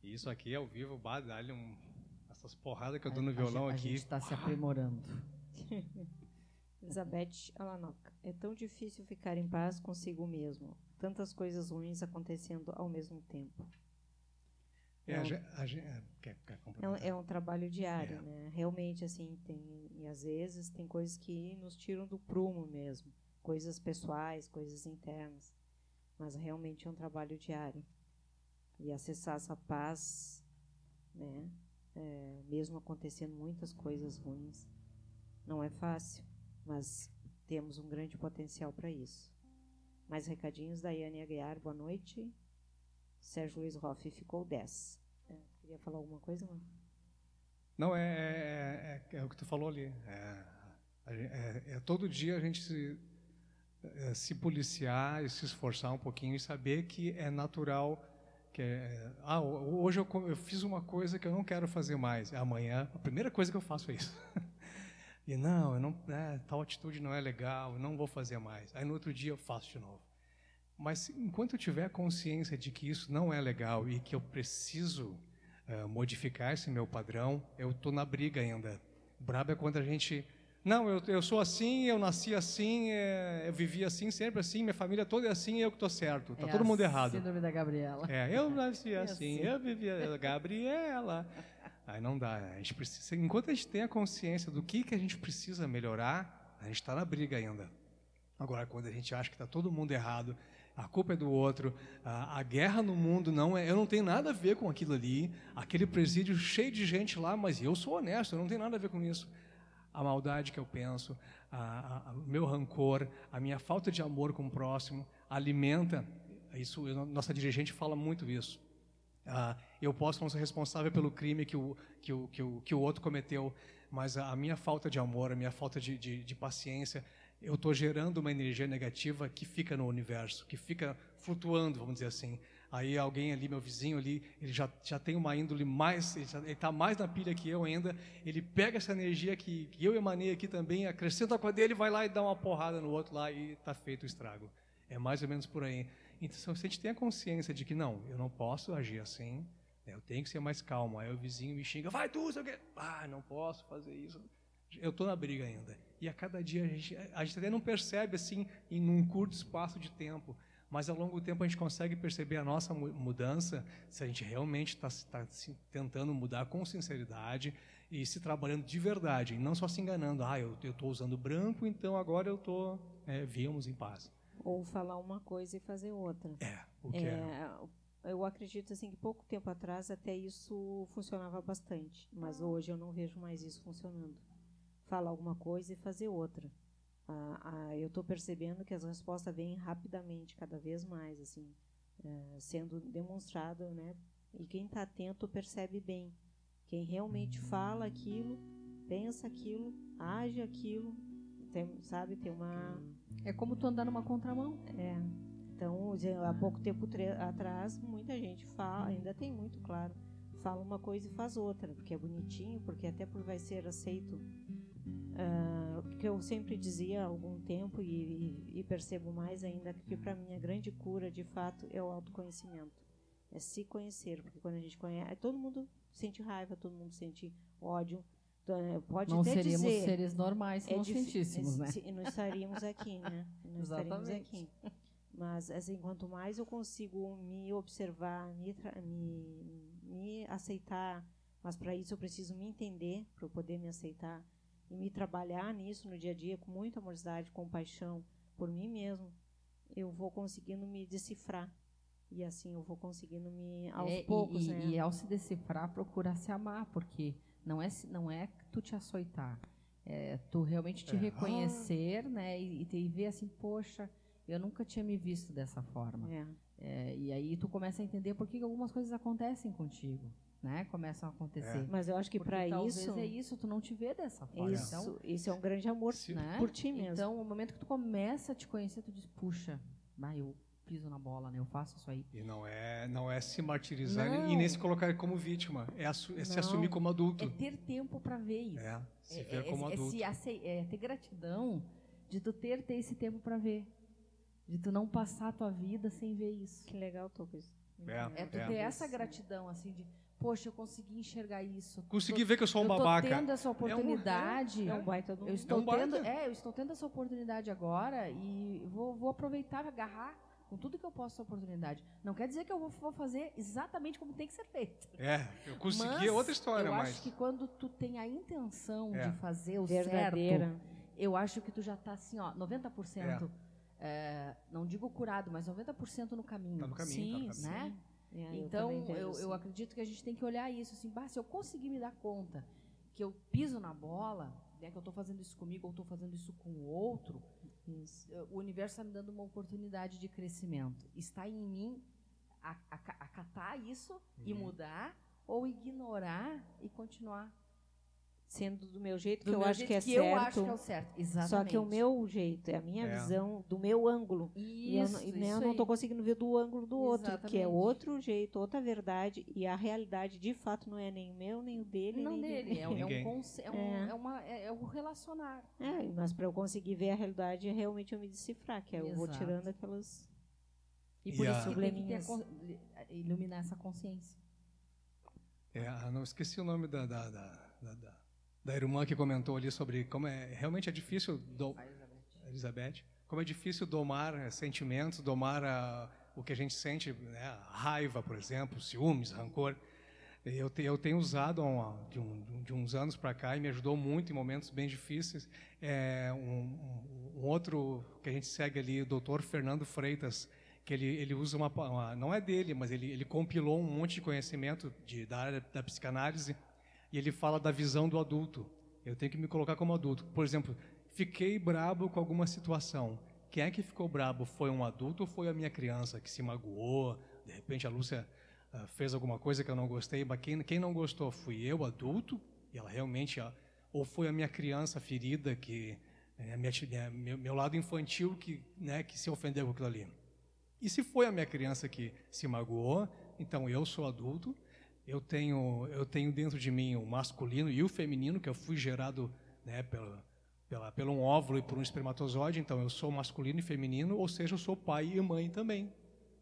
E isso aqui ao vivo, dá-lhe um. Essas porradas que eu dou no violão a aqui. A gente está se aprimorando. Elizabeth Alanoca. É tão difícil ficar em paz consigo mesmo. Tantas coisas ruins acontecendo ao mesmo tempo. É, É um- é, quer, quer É um, é um trabalho diário, É. né? Realmente, assim, tem. E às vezes tem coisas que nos tiram do prumo mesmo. Coisas pessoais, coisas internas. Mas realmente é um trabalho diário. E acessar essa paz, né? É, mesmo acontecendo muitas coisas ruins, não é fácil. Mas temos um grande potencial para isso. Mais recadinhos, Daiane Aguiar, boa noite. Sérgio Luiz Hoff ficou 10. É, queria falar alguma coisa, não? Não, é, é, é- é o que tu falou ali. É, é- é todo dia a gente se, é, se policiar e se esforçar um pouquinho e saber que é natural. Que é, ah, ho- hoje eu, eu fiz uma coisa que eu não quero fazer mais. Amanhã, a primeira coisa que eu faço é isso. E não, eu não, é, tal atitude não é legal, eu não vou fazer mais. Aí no outro dia eu faço de novo. Mas enquanto eu tiver consciência de que isso não é legal e que eu preciso eh, modificar esse meu padrão, eu estou na briga ainda. Brabo é quando a gente. Não, eu, eu sou assim, eu nasci assim, eh, eu vivi assim, sempre assim, minha família toda é assim e eu que estou certo. Está É todo mundo errado. Síndrome da Gabriela. É, eu nasci assim, assim. eu vivi a Gabriela. Aí não dá, a gente precisa, enquanto a gente tem a consciência do que, que a gente precisa melhorar, a gente está na briga ainda. Agora, quando a gente acha que está todo mundo errado, a culpa é do outro, a, a guerra no mundo não é, eu não tenho nada a ver com aquilo ali, aquele presídio cheio de gente lá, mas eu sou honesto, eu não tenho nada a ver com isso. A maldade que eu penso, o meu rancor, a minha falta de amor com o próximo, alimenta. Isso, nossa dirigente fala muito isso. Ah, eu posso não ser responsável pelo crime que o, que o, que o, que o outro cometeu, mas a, a minha falta de amor, a minha falta de, de, de paciência, eu estou gerando uma energia negativa que fica no universo, que fica flutuando, vamos dizer assim. Aí alguém ali, meu vizinho ali, ele já, já tem uma índole mais, ele está mais na pilha que eu ainda, ele pega essa energia que, que eu emanei aqui também, acrescenta com a dele, vai lá e dá uma porrada no outro lá e está feito o estrago. É mais ou menos por aí. Então, se a gente tem a consciência de que não, eu não posso agir assim, né, eu tenho que ser mais calmo. Aí o vizinho me xinga, vai tu, sei o quê. Ah, não posso fazer isso. Eu estou na briga ainda. E a cada dia a gente, a gente até não percebe assim em um curto espaço de tempo, mas ao longo do tempo a gente consegue perceber a nossa mu- mudança se a gente realmente está tentando mudar com sinceridade e se trabalhando de verdade, e não só se enganando. Ah, eu estou usando branco, então agora eu estou, é, em paz. Ou falar uma coisa e fazer outra. É, o que é. É, eu acredito assim que pouco tempo atrás até isso funcionava bastante, mas hoje eu não vejo mais isso funcionando. Falar alguma coisa e fazer outra. Ah, ah, eu estou percebendo que as respostas vêm rapidamente, cada vez mais, assim, eh, sendo demonstrado, né? E quem está atento percebe bem. Quem realmente fala aquilo, pensa aquilo, age aquilo, tem, sabe, tem uma É como tu andar numa contramão. é. Então, há pouco tempo atrás, muita gente fala, ainda tem muito claro, fala uma coisa e faz outra, porque é bonitinho, porque até por vai ser aceito. Ah, O que eu sempre dizia há algum tempo e, e- e percebo mais ainda que para mim a grande cura, de fato, é o autoconhecimento. É se conhecer, porque quando a gente conhece, todo mundo sente raiva, todo mundo sente ódio. Então, é, Pode não até seríamos dizer, seres normais se não difí- sentíssemos, né? se- E não estaríamos aqui, né? Não estaríamos Exatamente. aqui. Mas, assim, quanto mais eu consigo me observar, me, me, me aceitar, mas para isso eu preciso me entender, para eu poder me aceitar e me trabalhar nisso no dia a dia com muita amorosidade, compaixão por mim mesmo, eu vou conseguindo me decifrar. E assim eu vou conseguindo me, aos É, poucos, e, né? e ao se decifrar, procurar se amar, porque não é, não é tu te açoitar, é tu realmente te É. reconhecer, né, e, e te- e ver assim, poxa, eu nunca tinha me visto dessa forma. É. É, e aí tu começa a entender por que algumas coisas acontecem contigo, né, começam a acontecer. Mas eu acho que para isso, é isso, tu não te vê dessa forma. isso, Então, isso é um grande amor Se- né? por ti mesmo. Então, o momento que tu começa a te conhecer, tu diz, puxa, eu, piso na bola, né? Eu faço isso aí. E não é, não é se martirizar Não. e nem se colocar como vítima. É, assu- é se assumir como adulto. É ter tempo para ver isso. É, se É- ver é- como é adulto. é ter gratidão de tu ter, ter esse tempo para ver. De tu não passar a tua vida sem ver isso. Que legal, Tocas. É, É tu é. ter essa gratidão, assim, de, poxa, eu consegui enxergar isso. Consegui Tô- ver que eu sou um eu babaca. tô tendo essa oportunidade. É um baita do Eu estou, um baita. tendo, é, eu estou tendo essa oportunidade agora e vou, vou aproveitar e agarrar com tudo que eu posso essa oportunidade. Não quer dizer que eu vou, vou fazer exatamente como tem que ser feito. É, eu consegui Mas é outra história, eu mas. acho que quando tu tem a intenção É. de fazer o verdadeira. certo, eu acho que tu já está assim, ó, 90%, é, não digo curado, mas 90% no caminho. Tá no caminho, tá no Sim, caminho. Né? É, então, também vejo eu, assim. eu acredito que a gente tem que olhar isso assim, bah, se eu conseguir me dar conta que eu piso na bola, né, que eu estou fazendo isso comigo ou estou fazendo isso com o outro, Isso. eh, o universo está me dando uma oportunidade de crescimento. Está em mim acatar isso e Uhum. mudar ou ignorar e continuar Sendo do meu jeito, do que eu acho jeito que é que certo. eu acho que é o certo. Exatamente. Só que o meu jeito, é a minha É. visão do meu ângulo. E eu, Isso, não- e isso eu não estou conseguindo ver do ângulo do outro, que é Exatamente. outro jeito, outra verdade. E a realidade, de fato, não é nem o meu, nem o dele, Não nem dele, é, um- é um, é, um, É. é, uma, é, é o relacionar. É, mas para eu conseguir ver a realidade, é realmente eu me decifrar, que é eu vou tirando aquelas. E E por a- isso que tem que ter a iluminar essa consciência. É, ah, não esqueci o nome da, da, da, da, da- irmã que comentou ali sobre como é realmente é difícil do, Elizabeth, como é difícil domar eh, sentimentos, domar ah, o que a gente sente, né, a raiva, por exemplo, ciúmes, rancor. Eu, te- eu tenho usado de, um- de uns anos para cá e me ajudou muito em momentos bem difíceis. É, um, um- outro que a gente segue ali, o doutor Fernando Freitas, que ele, ele usa uma, uma- não é dele, mas ele, ele compilou um monte de conhecimento de, da área da psicanálise e ele fala da visão do adulto. Eu tenho que me colocar como adulto. Por exemplo, fiquei brabo com alguma situação. Quem é que ficou brabo? Foi um adulto ou foi a minha criança que se magoou? De repente a Lúcia ah, fez alguma coisa que eu não gostei, mas quem, quem não gostou fui eu, adulto, e ela realmente. ah, ou foi a minha criança ferida, que é, minha, é, meu, meu lado infantil que, né, que se ofendeu com aquilo ali. E se foi a minha criança que se magoou, então eu sou adulto, eu tenho, eu tenho dentro de mim o masculino e o feminino, que eu fui gerado né, pela, pela, pelo um óvulo e por um espermatozoide, então eu sou masculino e feminino, ou seja, eu sou pai e mãe também.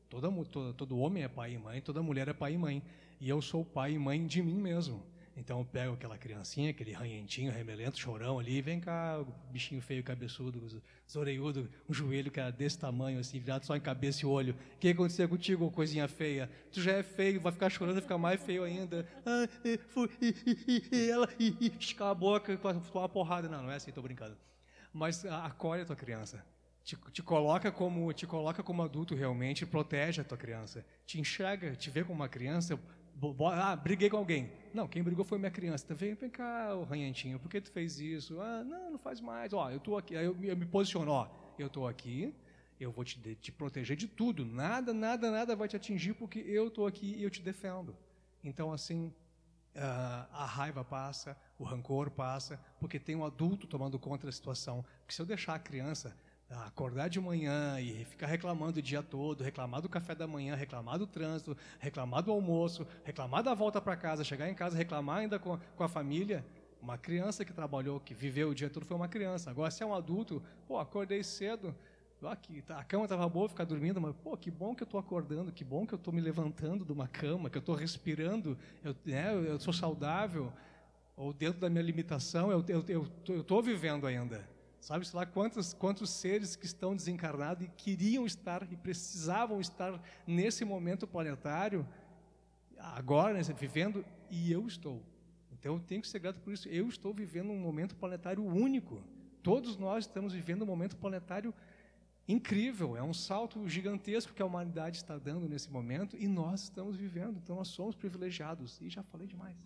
Toda, todo, todo homem é pai e mãe, toda mulher é pai e mãe. E eu sou pai e mãe de mim mesmo. Então eu pego aquela criancinha, aquele ranhentinho, remelento, chorão ali, vem cá, bichinho feio, cabeçudo, zoreiudo, um joelho que era desse tamanho, assim, virado só em cabeça e olho. O que aconteceu contigo, coisinha feia? Tu já é feio, vai ficar chorando, vai ficar mais feio ainda. Ah, e, fu- e, e, e, ela, e, e, a boca, com uma porrada. Não, não é assim, tô brincando. Mas ah, acolhe a tua criança. Te, te coloca como te coloca como adulto realmente, protege a tua criança. Te enxerga, te vê como uma criança. Ah, briguei com alguém. Não, quem brigou foi minha criança. Então, vem, vem cá, o ranhentinho, por que tu fez isso? Ah, não, não faz mais. Ó, eu tô aqui. Aí eu, me- eu me posiciono, ó, eu tô aqui, eu vou te, te proteger de tudo. Nada, nada, nada vai te atingir porque eu tô aqui e eu te defendo. Então, assim, ah, a raiva passa, o rancor passa, porque tem um adulto tomando conta da situação. Porque se eu deixar a criança acordar de manhã e ficar reclamando o dia todo, reclamar do café da manhã, reclamar do trânsito, reclamar do almoço, reclamar da volta para casa, chegar em casa reclamar ainda com, com a família, uma criança que trabalhou, que viveu o dia todo foi uma criança. Agora, se é um adulto, pô, acordei cedo, que tá- a cama estava boa, ficar dormindo, mas pô, que bom que eu estou acordando, que bom que eu estou me levantando de uma cama, que eu estou respirando, eu, né, eu sou saudável, ou dentro da minha limitação, eu estou vivendo ainda. Sabe, sei lá, quantos, quantos seres que estão desencarnados e queriam estar e precisavam estar nesse momento planetário, agora, né, vivendo, e eu estou. Então eu tenho que ser grato por isso. Eu estou vivendo um momento planetário único. Todos nós estamos vivendo um momento planetário incrível. É um salto gigantesco que a humanidade está dando nesse momento e nós estamos vivendo. Então nós somos privilegiados. E já falei demais.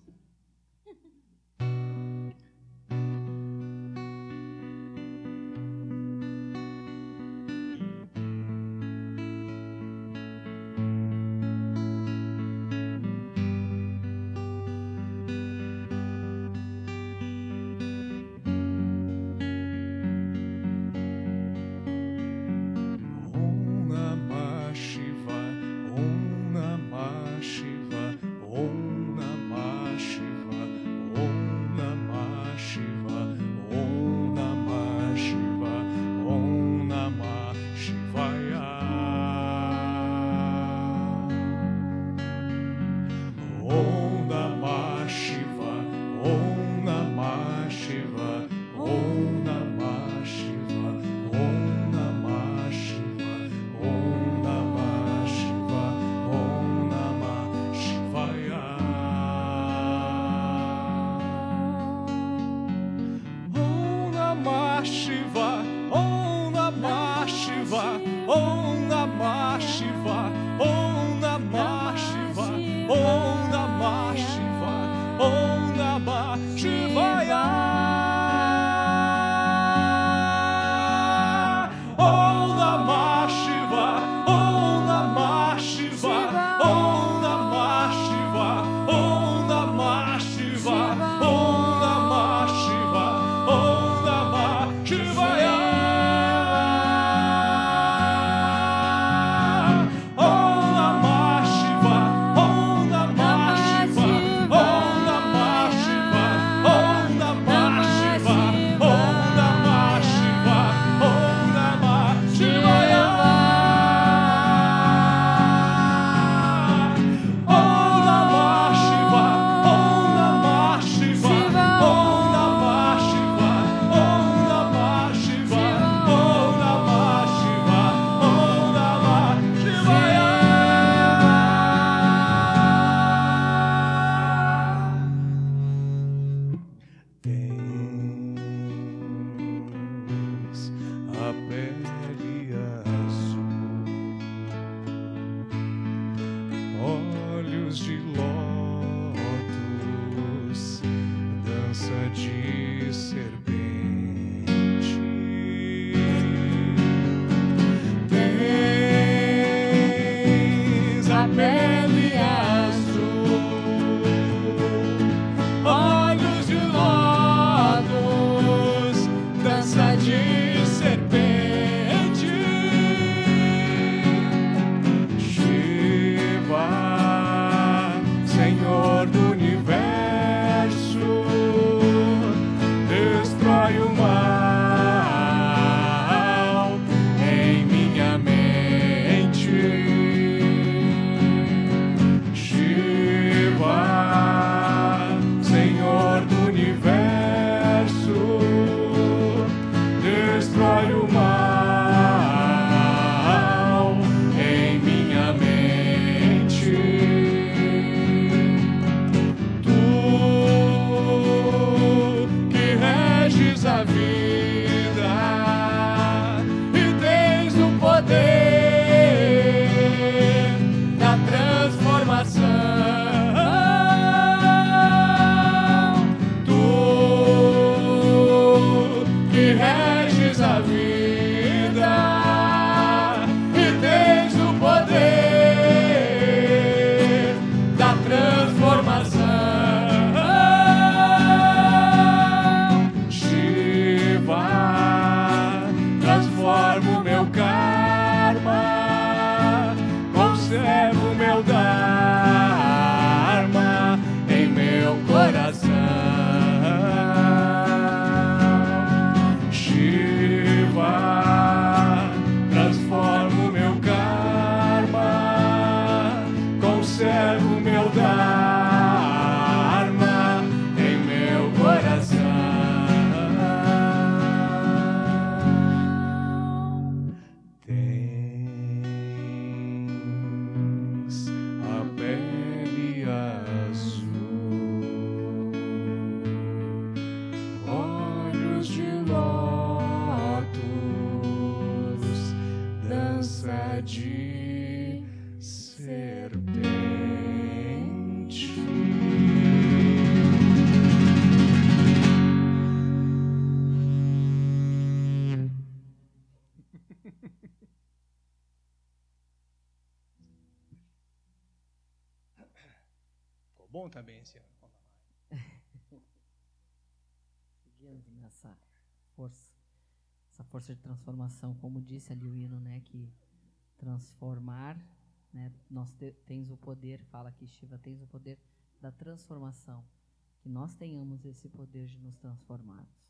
processo de transformação, como disse ali o hino, né, que transformar, né, nós te, tens o poder, fala aqui Shiva, tens o poder da transformação, que nós tenhamos esse poder de nos transformarmos.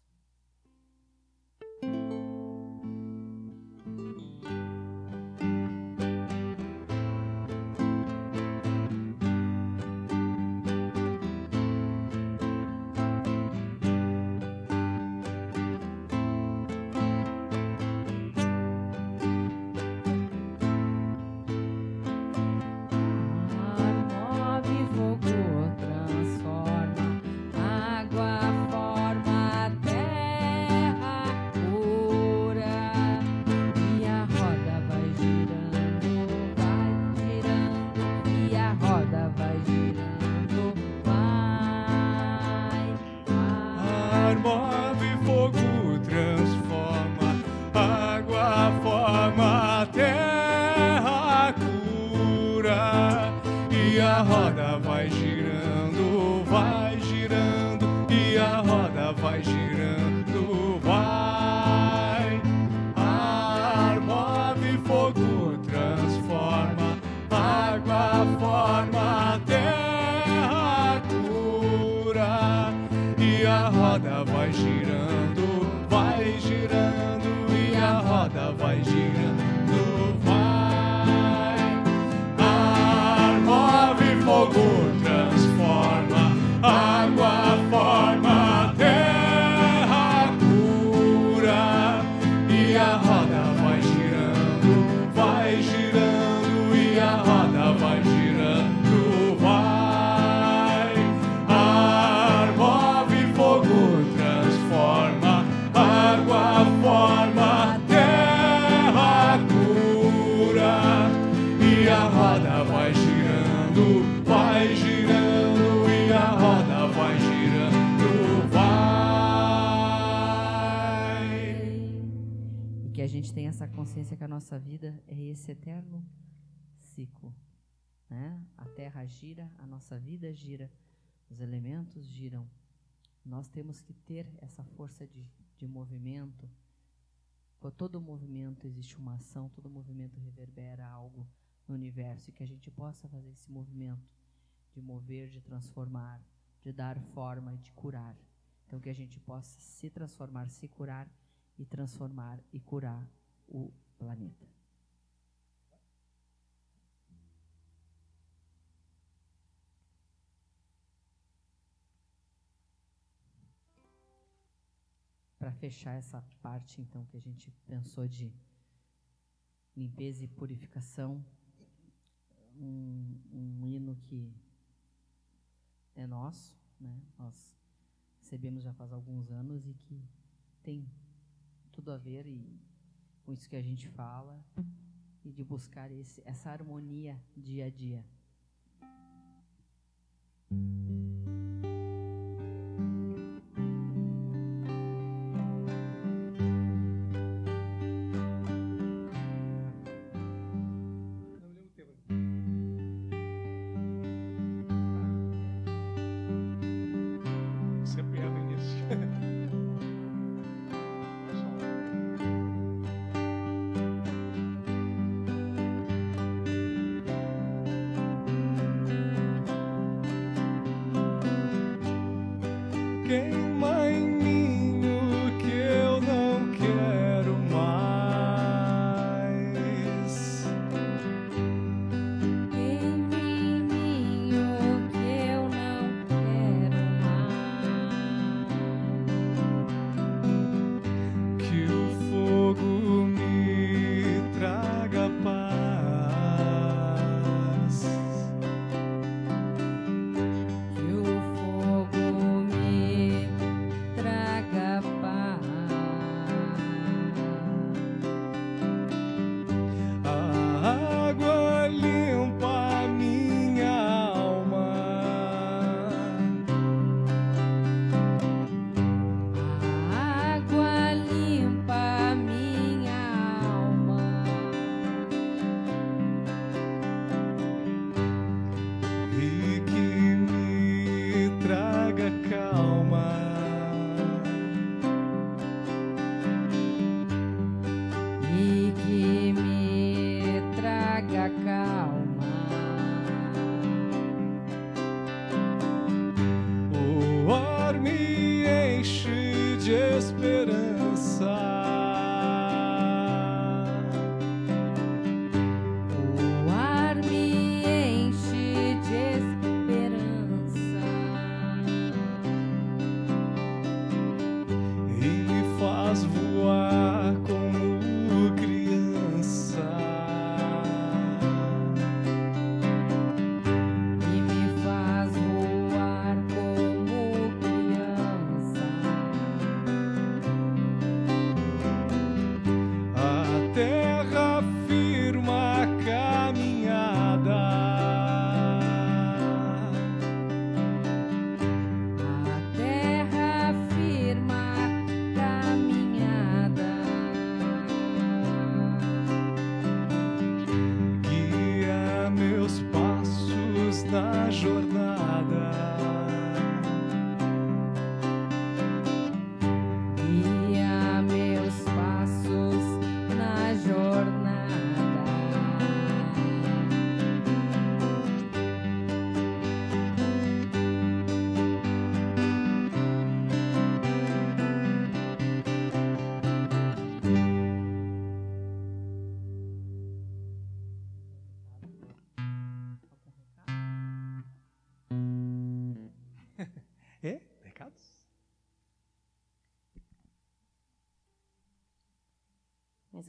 Harada vai girando. Gente tenha essa consciência que a nossa vida é esse eterno ciclo. Né? A Terra gira, a nossa vida gira, os elementos giram. Nós temos que ter essa força de, de movimento. Por todo movimento existe uma ação, todo movimento reverbera algo no universo e que a gente possa fazer esse movimento de mover, de transformar, de dar forma, de curar. Então que a gente possa se transformar, se curar e transformar e curar o planeta. Para fechar essa parte, então, que a gente pensou de limpeza e purificação, um, um hino que é nosso, né? Nós recebemos já faz alguns anos e que tem tudo a ver e, com isso que a gente fala e de buscar esse, essa harmonia dia a dia.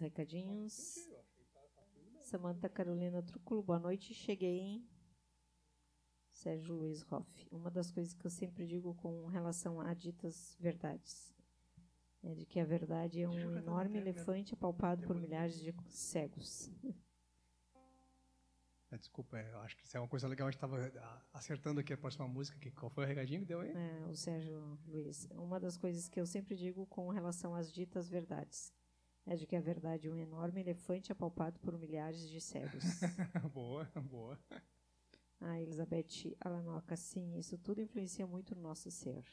Recadinhos. Samanta Carolina Trúculo, boa noite. Cheguei, hein? Sérgio Luiz Hoff. Uma das coisas que eu sempre digo com relação a ditas verdades é de que a verdade é um enorme elefante apalpado por milhares de cegos. É, desculpa, eu acho que isso é uma coisa legal. A gente estava acertando aqui a próxima música. Que, qual foi o recadinho que deu aí? É, o Sérgio Luiz. Uma das coisas que eu sempre digo com relação às ditas verdades é de que a verdade é um enorme elefante apalpado por milhares de cegos. boa, boa. A Elizabeth Alanoca, sim, isso tudo influencia muito no nosso ser.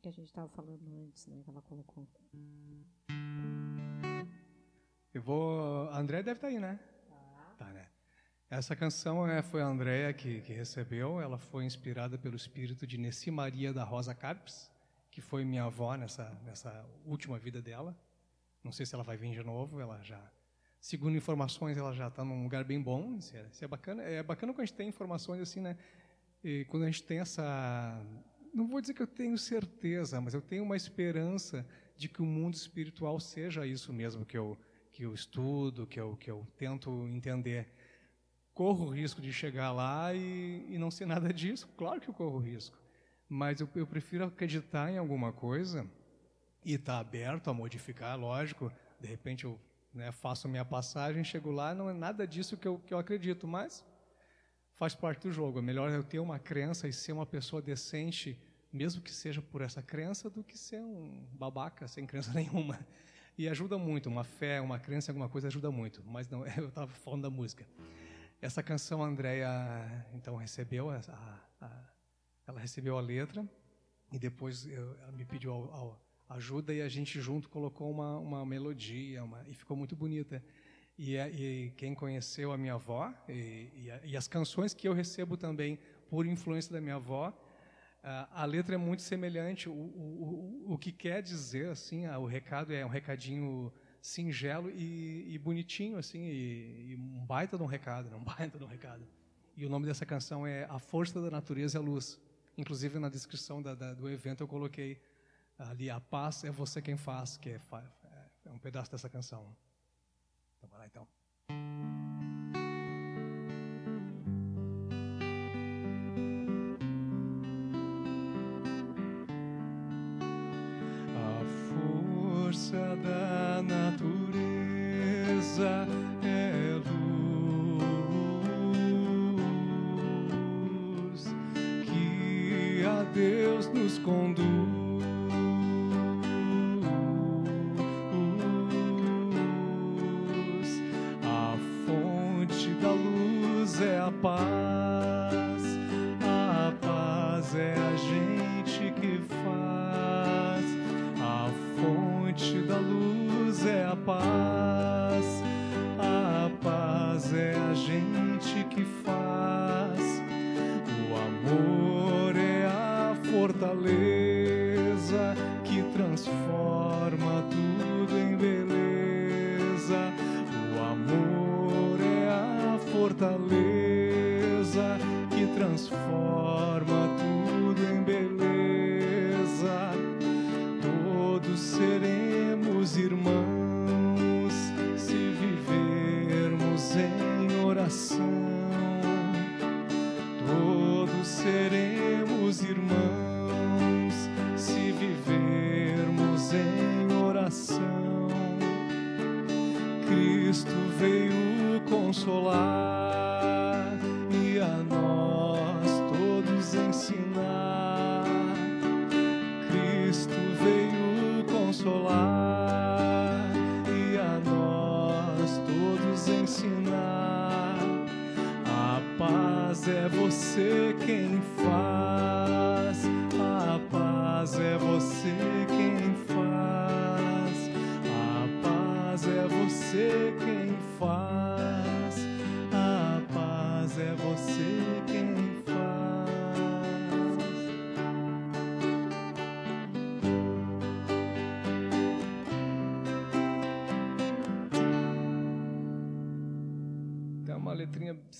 Que a gente estava falando antes, né? Que ela colocou. Eu vou. A André deve estar aí, né? Tá, né? Essa canção é, foi a Andréia que, que recebeu. Ela foi inspirada pelo espírito de Nessi Maria da Rosa Carpes, que foi minha avó nessa, nessa última vida dela. Não sei se ela vai vir de novo. Ela já, segundo informações, ela já está num lugar bem bom. É, isso é, bacana. É bacana quando a gente tem informações assim, né? E quando a gente tem essa, não vou dizer que eu tenho certeza, mas eu tenho uma esperança de que o mundo espiritual seja isso mesmo que eu que eu estudo, que eu que eu tento entender corro o risco de chegar lá e, e não ser nada disso. Claro que eu corro o risco. Mas eu, eu prefiro acreditar em alguma coisa e estar tá aberto a modificar, lógico. De repente eu né, faço minha passagem, chego lá, não é nada disso que eu, que eu acredito, mas faz parte do jogo. É melhor eu ter uma crença e ser uma pessoa decente, mesmo que seja por essa crença, do que ser um babaca sem crença nenhuma. E ajuda muito, uma fé, uma crença em alguma coisa ajuda muito. Mas não, eu estava falando da música. Essa canção a Andrea então recebeu a, a, ela recebeu a letra e depois eu, ela me pediu a, a ajuda e a gente junto colocou uma, uma melodia uma, e ficou muito bonita. E, e, quem conheceu a minha avó e, e, e, as canções que eu recebo também por influência da minha avó, a, letra é muito semelhante. O, o, o, o que quer dizer assim, o recado é um recadinho singelo e, e bonitinho, assim, e, um baita de um recado, né? um baita de um recado. E o nome dessa canção é A Força da Natureza e a Luz. Inclusive, na descrição da, da, do evento, eu coloquei ali, A Paz é Você Quem Faz, que é, é um pedaço dessa canção. Então, vai lá, então. força da natureza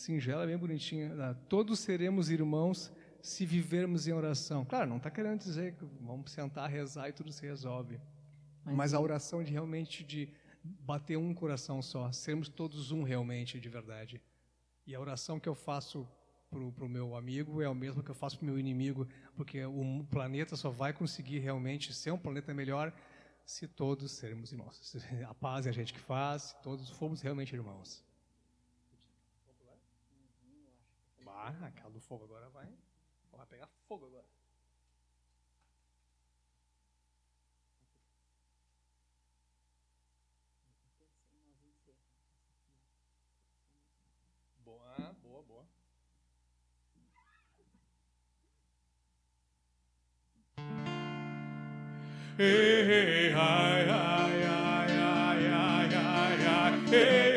singela, bem bonitinha. né? Todos seremos irmãos se vivermos em oração. Claro, não está querendo dizer que vamos sentar, rezar e tudo se resolve. Mas, a oração de realmente de bater um coração só, sermos todos um realmente, de verdade. E a oração que eu faço para o meu amigo é o mesmo que eu faço para o meu inimigo, porque o planeta só vai conseguir realmente ser um planeta melhor se todos sermos irmãos. A paz é a gente que faz, se todos formos realmente irmãos. Ah, aquela do fogo agora vai. Vai pegar fogo agora. Boa, boa, boa. Ei, ei, ai, ai, ai, ai, ai, ai, ai, ei.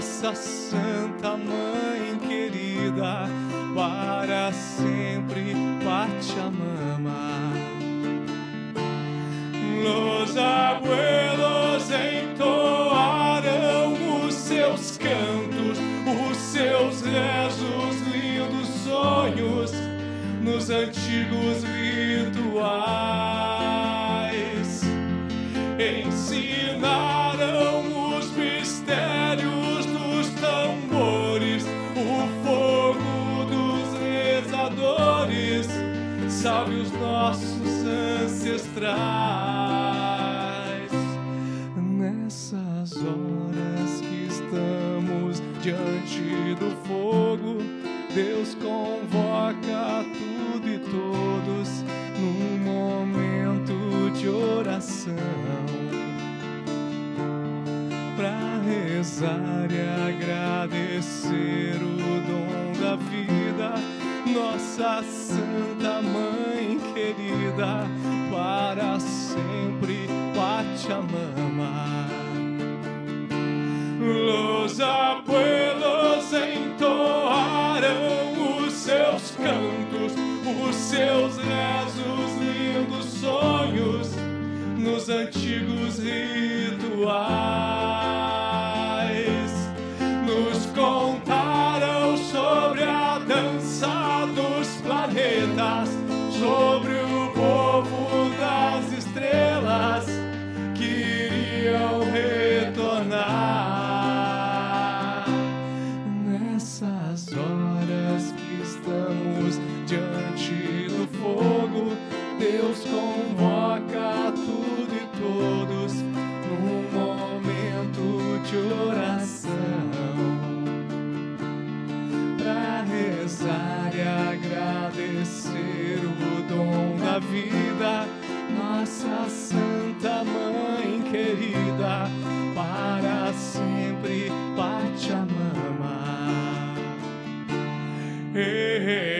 Nossa Santa Mãe querida, para sempre Pachamama. Los abuelos entoaram os seus cantos, os seus rezos, lindos sonhos nos antigos rituais. Salve os nossos ancestrais. Nessas horas que estamos diante do fogo, Deus convoca tudo e todos num momento de oração para rezar e agradecer o dom da vida, nossa Santa Mãe querida, para sempre Pachamama. Los abuelos entoaram os seus cantos, os seus rezos, lindos sonhos nos antigos rituais. Nossa Santa Mãe querida, para sempre Pachamama. Hey, hey,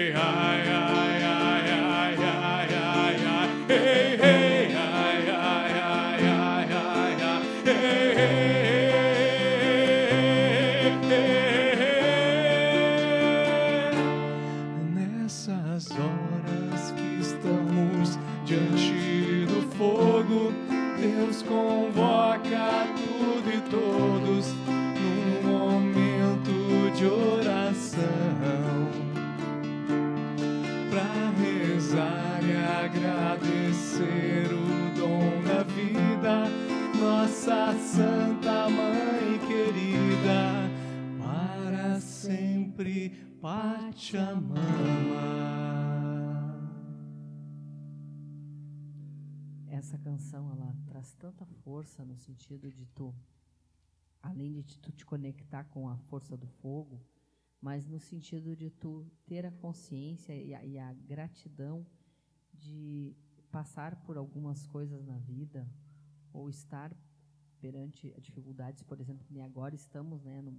Pachamama. Essa canção ela traz tanta força no sentido de tu, além de tu te conectar com a força do fogo, mas no sentido de tu ter a consciência e a, e a gratidão de passar por algumas coisas na vida ou estar perante dificuldades, por exemplo, nem agora estamos, né, no,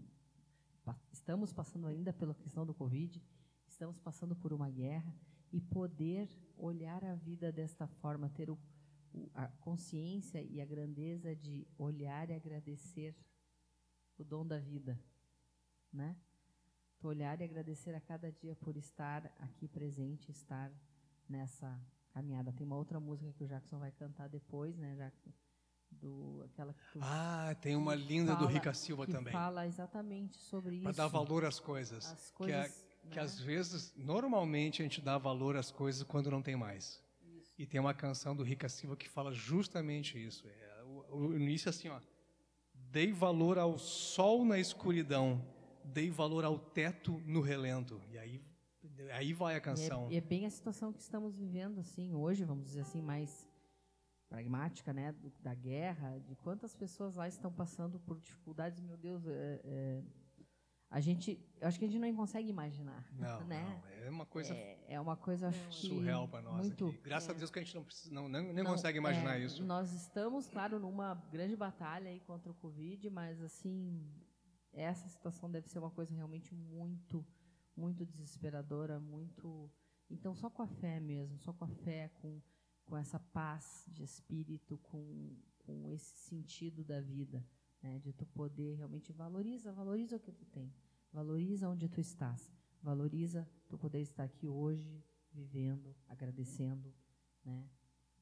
estamos passando ainda pela questão do Covid, estamos passando por uma guerra e poder olhar a vida desta forma, ter o, o- a consciência e a grandeza de olhar e agradecer o dom da vida, né? Olhar e agradecer a cada dia por estar aqui presente, estar nessa caminhada. Tem uma outra música que o Jackson vai cantar depois, né, Jackson? Do, aquela que Ah, tem uma linda do fala- Rica Silva que também. fala exatamente sobre isso. Para dar valor às coisas. As que, é- coisas, que né? às vezes, normalmente, a gente dá valor às coisas quando não tem mais. E tem uma canção do Rica Silva que fala justamente isso. É, o, o início é assim, ó. Dei valor ao sol na escuridão, dei valor ao teto no relento. E aí aí vai a E é- canção. E é, bem a situação que estamos vivendo, assim, hoje, vamos dizer assim, mais pragmática, né, do- da guerra, de quantas pessoas lá estão passando por dificuldades, meu Deus, é, é, a gente, eu acho que a gente não consegue imaginar, Não, né? não, é uma coisa É, é uma coisa acho surreal para nós muito, aqui. Graças a Deus que a gente não precisa, não, nem, nem Não, consegue imaginar é, isso. Nós estamos, claro, numa grande batalha aí contra o Covid, mas assim, essa situação deve ser uma coisa realmente muito, muito desesperadora, muito. Então, só com a fé mesmo, só com a fé, com, com essa paz de espírito, com, com esse sentido da vida, né, de tu poder realmente valoriza, valoriza o que tu tem, valoriza onde tu estás, valoriza tu poder estar aqui hoje, vivendo, agradecendo, né,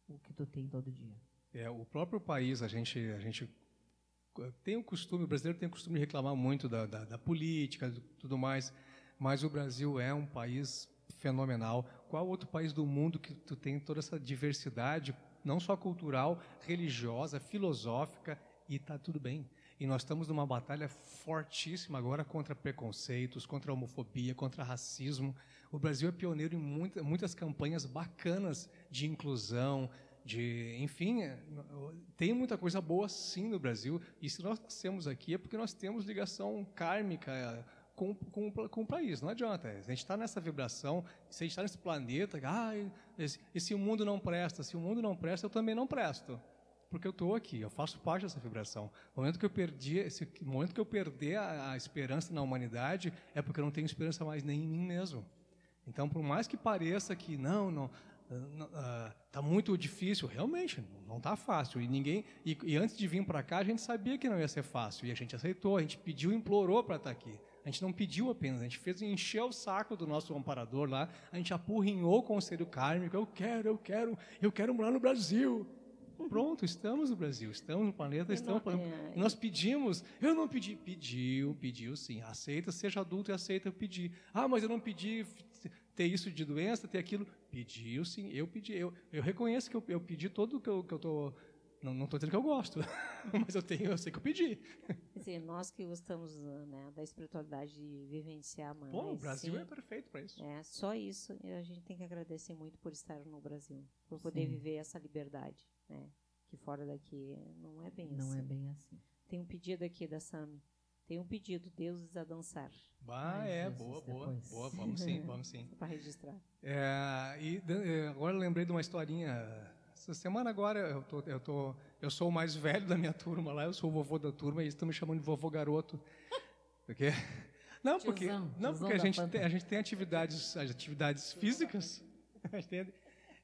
o que tu tem todo dia. É, o próprio país, a gente, a gente tem o costume, o brasileiro tem o costume de reclamar muito da, da, da política, do- tudo mais, mas o Brasil é um país fenomenal. Qual outro país do mundo que tu tem toda essa diversidade, não só cultural, religiosa, filosófica, e está tudo bem? E nós estamos numa batalha fortíssima agora contra preconceitos, contra homofobia, contra racismo. O Brasil é pioneiro em muita, muitas campanhas bacanas de inclusão, de, enfim, é, tem muita coisa boa sim no Brasil. E se nós nascemos aqui é porque nós temos ligação kármica com, com, com o país. Não adianta. A gente está nessa vibração, se a gente está nesse planeta, ah, esse, esse mundo não presta. Se o mundo não presta, eu também não presto porque eu estou aqui, eu faço parte dessa vibração. No momento que eu perdi, esse momento que eu perder a, a esperança na humanidade, é porque eu não tenho esperança mais nem em mim mesmo. Então, por mais que pareça que não, não, está muito difícil, realmente não está fácil. E ninguém, e, e antes de vir para cá, a gente sabia que não ia ser fácil e a gente aceitou, a gente pediu, implorou para estar aqui. A gente não pediu apenas, a gente fez encher o saco do nosso amparador lá, a gente apurrinhou o conselho kármico, eu quero, eu quero, eu quero morar no Brasil. Pronto, estamos no Brasil, estamos no planeta, estamos no planeta. Nós pedimos, eu não pedi, pediu, pediu sim, aceita, seja adulto e aceita, eu pedi. Ah, mas eu não pedi ter isso de doença, ter aquilo. Pediu sim, eu pedi, eu, eu reconheço que eu, eu pedi todo o que eu, que tô, não estou dizendo que eu gosto, mas eu tenho, eu sei que eu pedi. Quer dizer, nós que gostamos né, da espiritualidade de vivenciar mais. Pô, o Brasil sim, é perfeito para isso. É, só isso e a gente tem que agradecer muito por estar no Brasil, por poder Sim. viver essa liberdade, né? Que fora daqui não é bem Não assim. é bem assim. Tem um pedido aqui da Sami. Tem um pedido, deuses a dançar, Bah, Ai, é, Jesus, boa, boa, depois. boa, vamos sim, vamos sim. para registrar. É, e é, agora eu lembrei de uma historinha. Essa semana agora eu tô, eu tô, eu sou o mais velho da minha turma lá, eu sou o vovô da turma e eles estão me chamando de vovô garoto. Porque não, porque Tiozão, não, tiozão porque a gente tem, a gente tem atividades, as atividades físicas.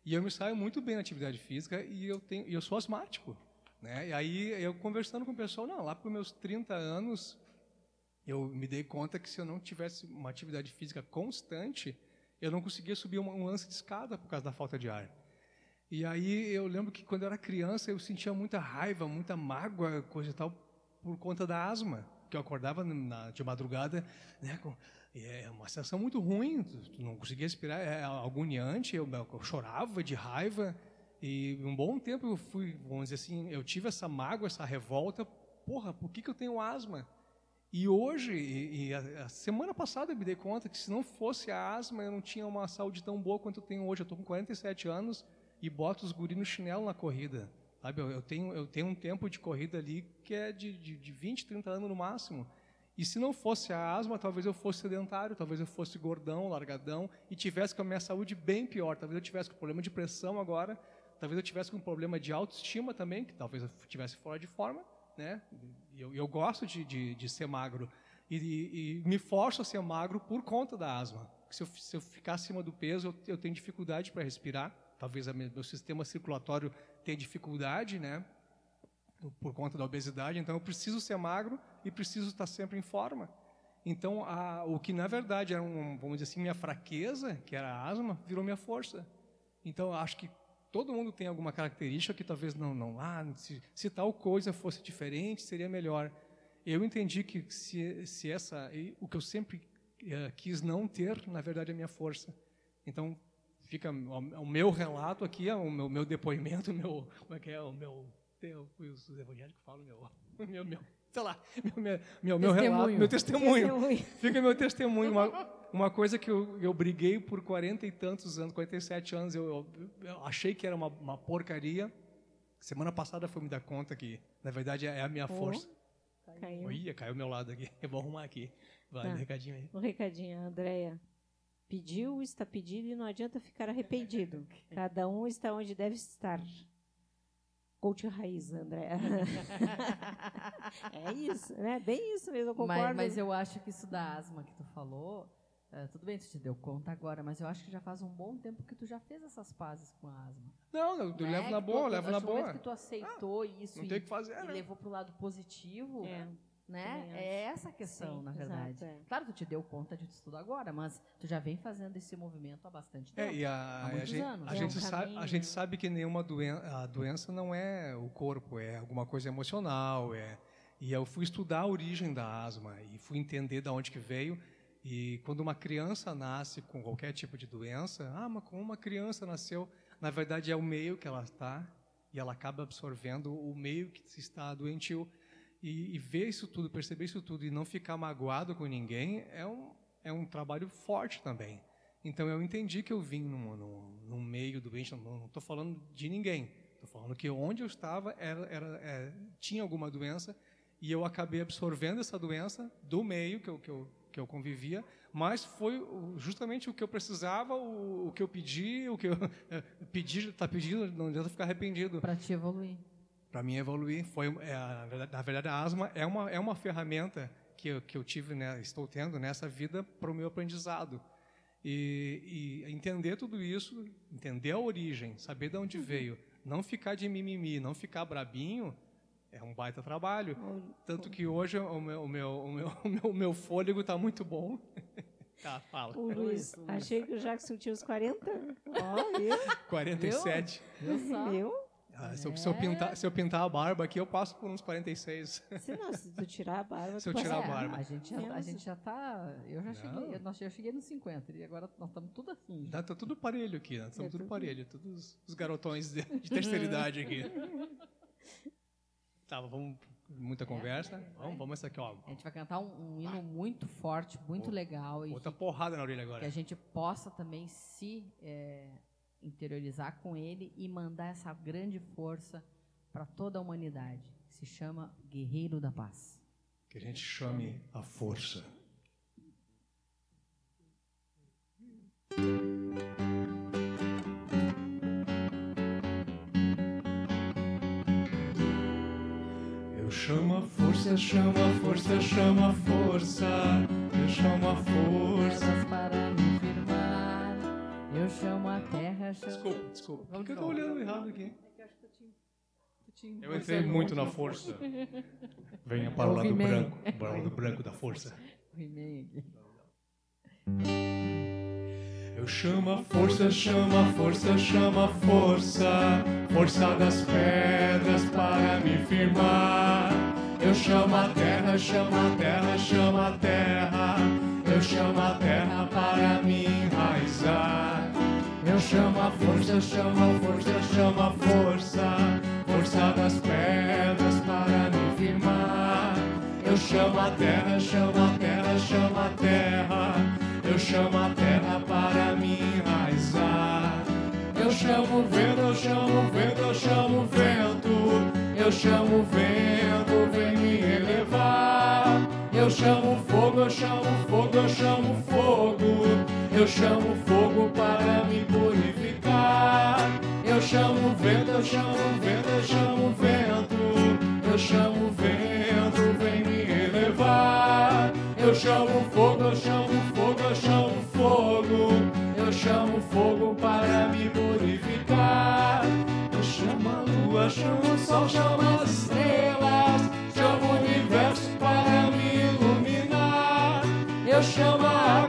E eu me saio muito bem na atividade física e eu tenho, eu sou asmático, né? E aí eu conversando com o pessoal, não, lá para os meus 30 anos, eu me dei conta que se eu não tivesse uma atividade física constante, eu não conseguia subir um lance de escada por causa da falta de ar. E aí eu lembro que quando eu era criança eu sentia muita raiva, muita mágoa, coisa e tal, por conta da asma, que eu acordava na- de madrugada, né, com, é uma sensação muito ruim, tu, não conseguia respirar, é agoniante, eu, eu chorava de raiva, e um bom tempo eu fui, vamos dizer assim, eu tive essa mágoa, essa revolta, porra, por que, que eu tenho asma? E hoje, e, e a, a semana passada eu me dei conta que se não fosse a asma, eu não tinha uma saúde tão boa quanto eu tenho hoje. Eu estou com 47 anos e boto os guri no chinelo na corrida. Sabe? Eu, tenho, eu tenho um tempo de corrida ali que é de, de, de 20, 30 anos no máximo. E se não fosse a asma, talvez eu fosse sedentário, talvez eu fosse gordão, largadão, e tivesse com a minha saúde bem pior. Talvez eu tivesse com problema de pressão agora, talvez eu tivesse com problema de autoestima também, que talvez eu tivesse fora de forma né? Eu, eu gosto de, de, de ser magro e, e- e me forço a ser magro por conta da asma. Se eu, se eu ficar acima do peso, eu, eu tenho dificuldade para respirar. Talvez meu sistema circulatório tenha dificuldade, né? Por conta da obesidade. Então, eu preciso ser magro e preciso estar sempre em forma. Então, a, o que na verdade era, um, vamos dizer assim, minha fraqueza, que era a asma, virou minha força. Então, acho que todo mundo tem alguma característica que talvez não, não ah, se, se tal coisa fosse diferente, seria melhor. Eu entendi que se, se essa, o que eu sempre eh, quis não ter, na verdade, é a minha força. Então, fica o, meu relato aqui, é o meu, meu depoimento, meu, como é que é, o meu, tem os evangélicos falam, meu, meu, meu Tá lá, meu, meu, meu, relato, meu testemunho. Testemunho. Fica meu testemunho. Uma, uma coisa que eu, eu briguei por 40 e tantos anos, 47 anos, eu, eu, eu achei que era uma, uma porcaria. Semana passada foi me dar conta que, na verdade, é a minha força. Caiu. Ih, caiu meu lado aqui. Eu vou arrumar aqui. Vai, Tá. recadinho aí. Um recadinho, Andréia. Pediu, está pedido e não adianta ficar arrependido. Cada um está onde deve estar. Coach raiz, Andréia. é isso, né? Bem isso mesmo, eu concordo. Mas, mas eu acho que isso da asma que tu falou, eh, tudo bem, tu te deu conta agora, mas eu acho que já faz um bom tempo que tu já fez essas pazes com a asma. Não, eu, eu né? levo na tu- boa, levo na partir do momento boa. que tu aceitou isso Não e, tem o que fazer, e né? levou pro lado positivo, É. né? É essa a questão, Sim, na exato, verdade. é. Claro, tu te deu conta disso tudo agora, mas tu já vem fazendo esse movimento há bastante tempo. É, e a, Há muitos a gente, anos. a É um gente sabe, caminho, a gente né? sabe que nenhuma doença, a doença não é o corpo, é alguma coisa emocional, é. E eu fui estudar a origem da asma e fui entender de onde que veio. E quando uma criança nasce com qualquer tipo de doença, ah, mas como uma criança nasceu, na verdade é o meio que ela está e ela acaba absorvendo o meio que se está doentio. E, e ver isso tudo, perceber isso tudo e não ficar magoado com ninguém é um, é um trabalho forte também. Então eu entendi que eu vim num, num, num meio doente, não estou falando de ninguém, estou falando que onde eu estava era, era, é, tinha alguma doença e eu acabei absorvendo essa doença do meio que eu, que eu, que eu convivia, mas foi justamente o que eu precisava, o, o que eu pedi, o que eu pedi, está pedindo, não adianta ficar arrependido. Para te evoluir. Para mim evoluir foi é, a verdade- na verdade a asma é uma é uma ferramenta que eu, que eu tive né, estou tendo nessa vida para o meu aprendizado e, e entender tudo isso entender a origem saber de onde veio não ficar de mimimi não ficar brabinho é um baita trabalho tanto que hoje o meu o meu o meu, o meu, o meu fôlego está muito bom tá fala O Luiz, achei que o Jackson tinha os 40. Ó, viu? 47 Viu? Viu? Ah, se, eu, se eu pintar se eu pintar a barba aqui eu passo por uns 46 Se não, se tu tirar a barba, Se eu tirar a barba. A gente já, a gente já tá. Eu já Não. cheguei. Nós, eu cheguei nos 50 e agora nós estamos tudo assim. Tá, tá tudo parelho aqui, né? Estamos É tudo parelho, todos os- garotões de, de terceira idade aqui. Tá, vamos. Muita conversa. Vamos, vamos essa aqui, ó. A gente vai cantar um, um hino muito forte, muito legal e Outra que, porrada na orelha que agora. a gente possa também se é, interiorizar com ele e mandar essa grande força para toda a humanidade. que Se chama Guerreiro da Paz. Que a gente chame a força. Eu chamo a força, chamo a força, chamo a força. Eu chamo a força. Para firmar. Eu chamo a terra, chamo. Desculpa, desculpa. Por que eu tô olhando errado aqui? Eu Eu entrei muito na força. Venha para o lado branco, para o lado branco da força. Eu chamo a força, chamo a força, chamo a força, força das pedras para me firmar. Eu chamo a terra, chamo a terra, chamo a terra. Eu chamo a terra para me enraizar. Eu chamo a força, chamo a força, chamo a força, força das pedras para me firmar. Eu chamo a terra, chamo a terra, chamo a terra. Eu chamo a terra para me enraizar. Eu chamo o vento, eu chamo o vento, eu chamo o vento. Eu chamo o vento, vem me elevar. Eu chamo fogo, eu chamo fogo, eu chamo fogo. Eu chamo fogo para me purificar. Eu chamo vento, eu chamo vento, eu chamo vento. Eu chamo vento, vem me elevar. Eu chamo fogo, eu chamo fogo, eu chamo fogo. Eu chamo fogo para me purificar. Eu chamo a lua, chamo o sol, chamo as estrelas.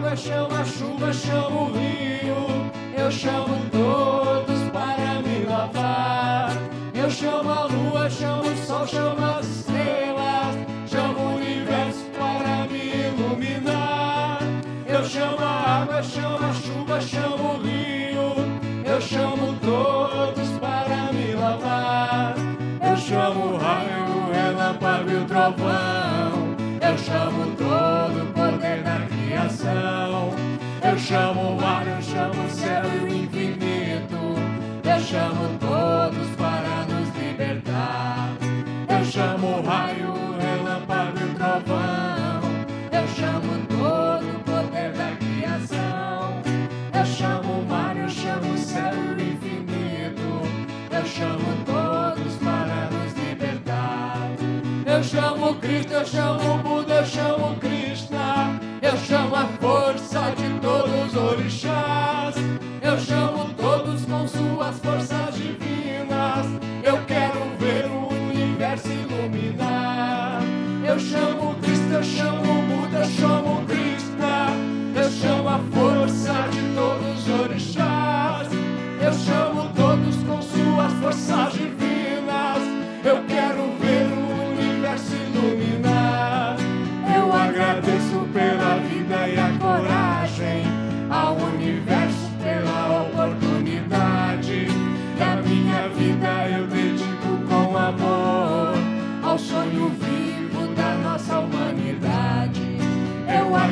É água, chama a chuva, chama o rio. Eu chamo todos para me lavar. Eu chamo a lua, chamo o sol, chamo as estrelas. Chamo o universo para me iluminar. Eu chamo a água, chamo a chuva, chamo o rio. Eu chamo todos para me lavar. Eu chamo o raio, o relâmpago e o trovão. Eu chamo chamo o mar, eu chamo o céu e o infinito. Eu chamo todos para nos libertar. Eu chamo o raio, o relâmpago e o trovão. Eu chamo todo o poder da criação. Eu chamo o mar, eu chamo o céu e o infinito. Eu chamo todos para nos libertar. Eu chamo Cristo, eu chamo Buda, eu chamo Krishna. Eu chamo a força de todos os orixás. Eu chamo todos com suas forças divinas. Eu quero ver o universo iluminar. Eu chamo Cristo, eu chamo Buda, eu chamo Krishna. Eu chamo a força de todos os orixás. Eu chamo todos com suas forças divinas.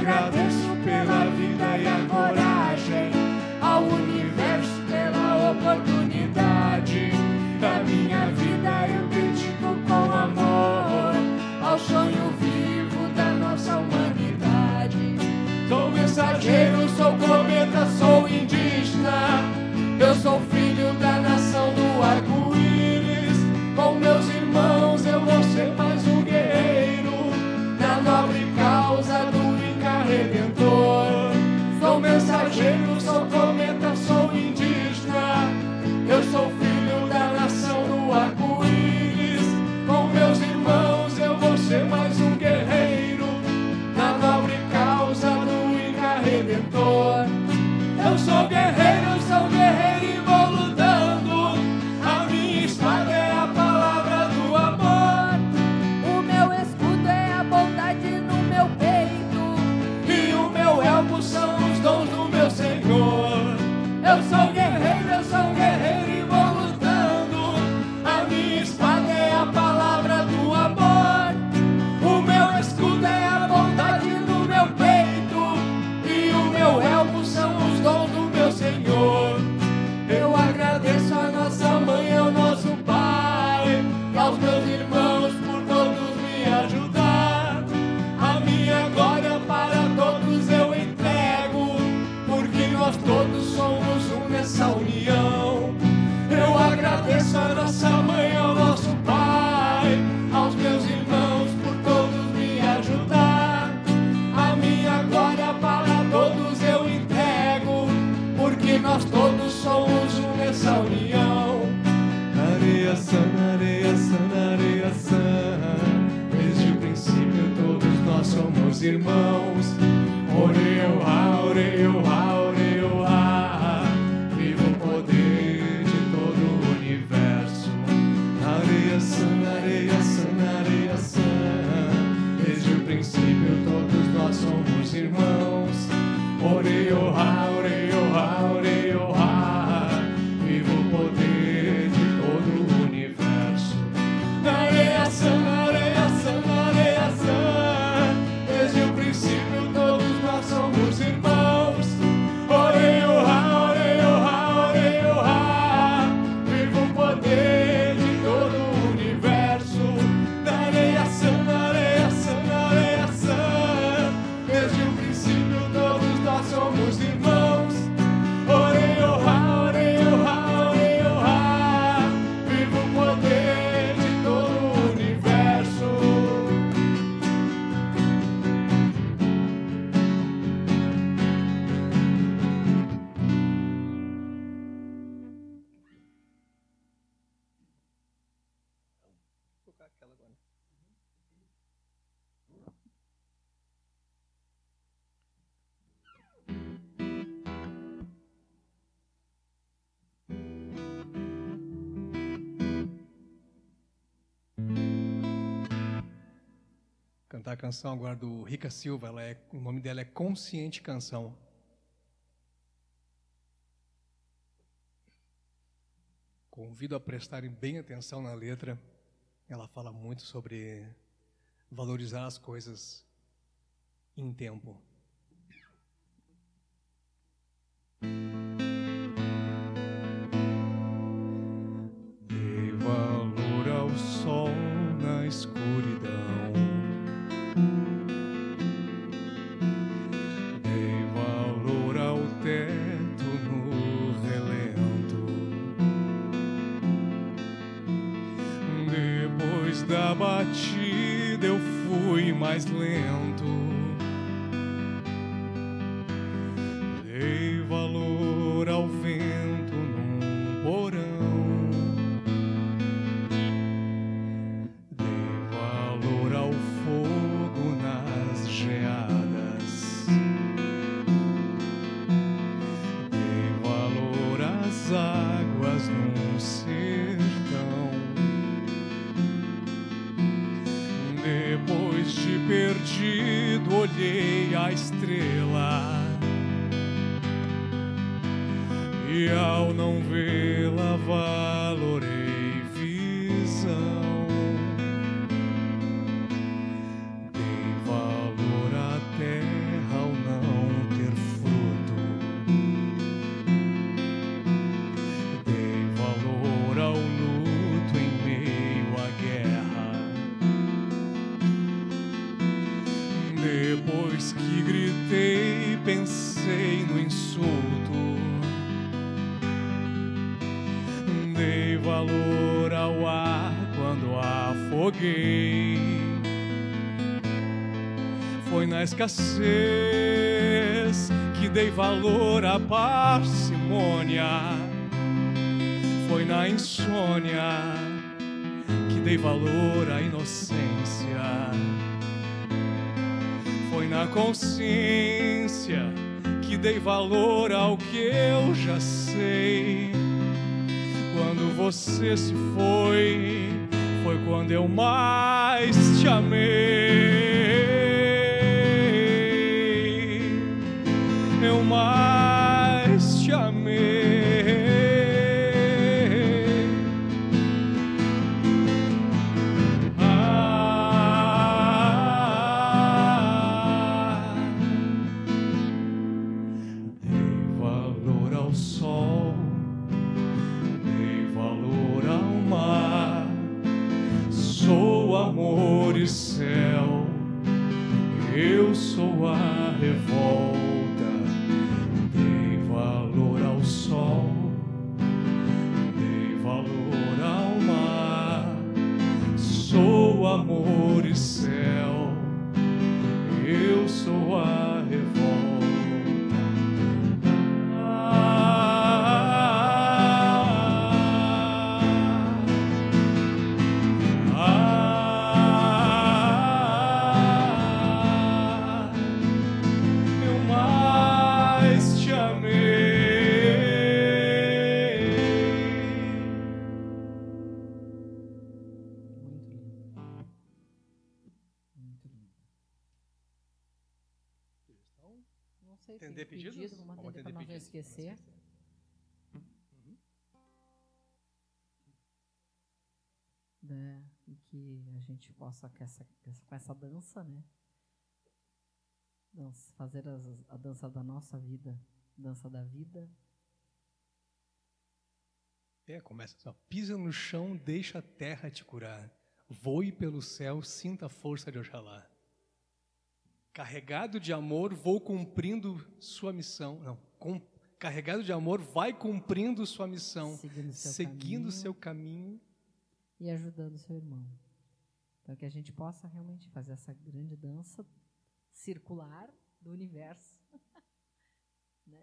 agradeço pela vida e a coragem, ao universo pela oportunidade. Da minha vida eu dedico com amor ao sonho vivo da nossa humanidade. Sou mensageiro, sou como canção agora do Rica Silva, ela é, o nome dela é Consciente Canção. Convido a prestarem bem atenção na letra. Ela fala muito sobre valorizar as coisas em tempo. Dê valor ao sol na escuridão. Da batida eu fui mais lento. Parcimônia. Foi na insônia que dei valor à inocência. Foi na consciência que dei valor ao que eu já sei. Quando você se foi, foi quando eu mais te amei. Que a gente possa com essa, com essa dança, né? Dança, fazer as- a dança da nossa vida, dança da vida. É, começa assim, ó, pisa no chão, deixa a terra te curar. Voe pelo céu, sinta a força de Oxalá. Carregado de amor, vou cumprindo sua missão. Não, com- carregado de amor, vai cumprindo sua missão, Seguindo seu seguindo caminho. seu caminho. e ajudando seu irmão. Para que a gente possa realmente fazer essa grande dança circular do universo. né?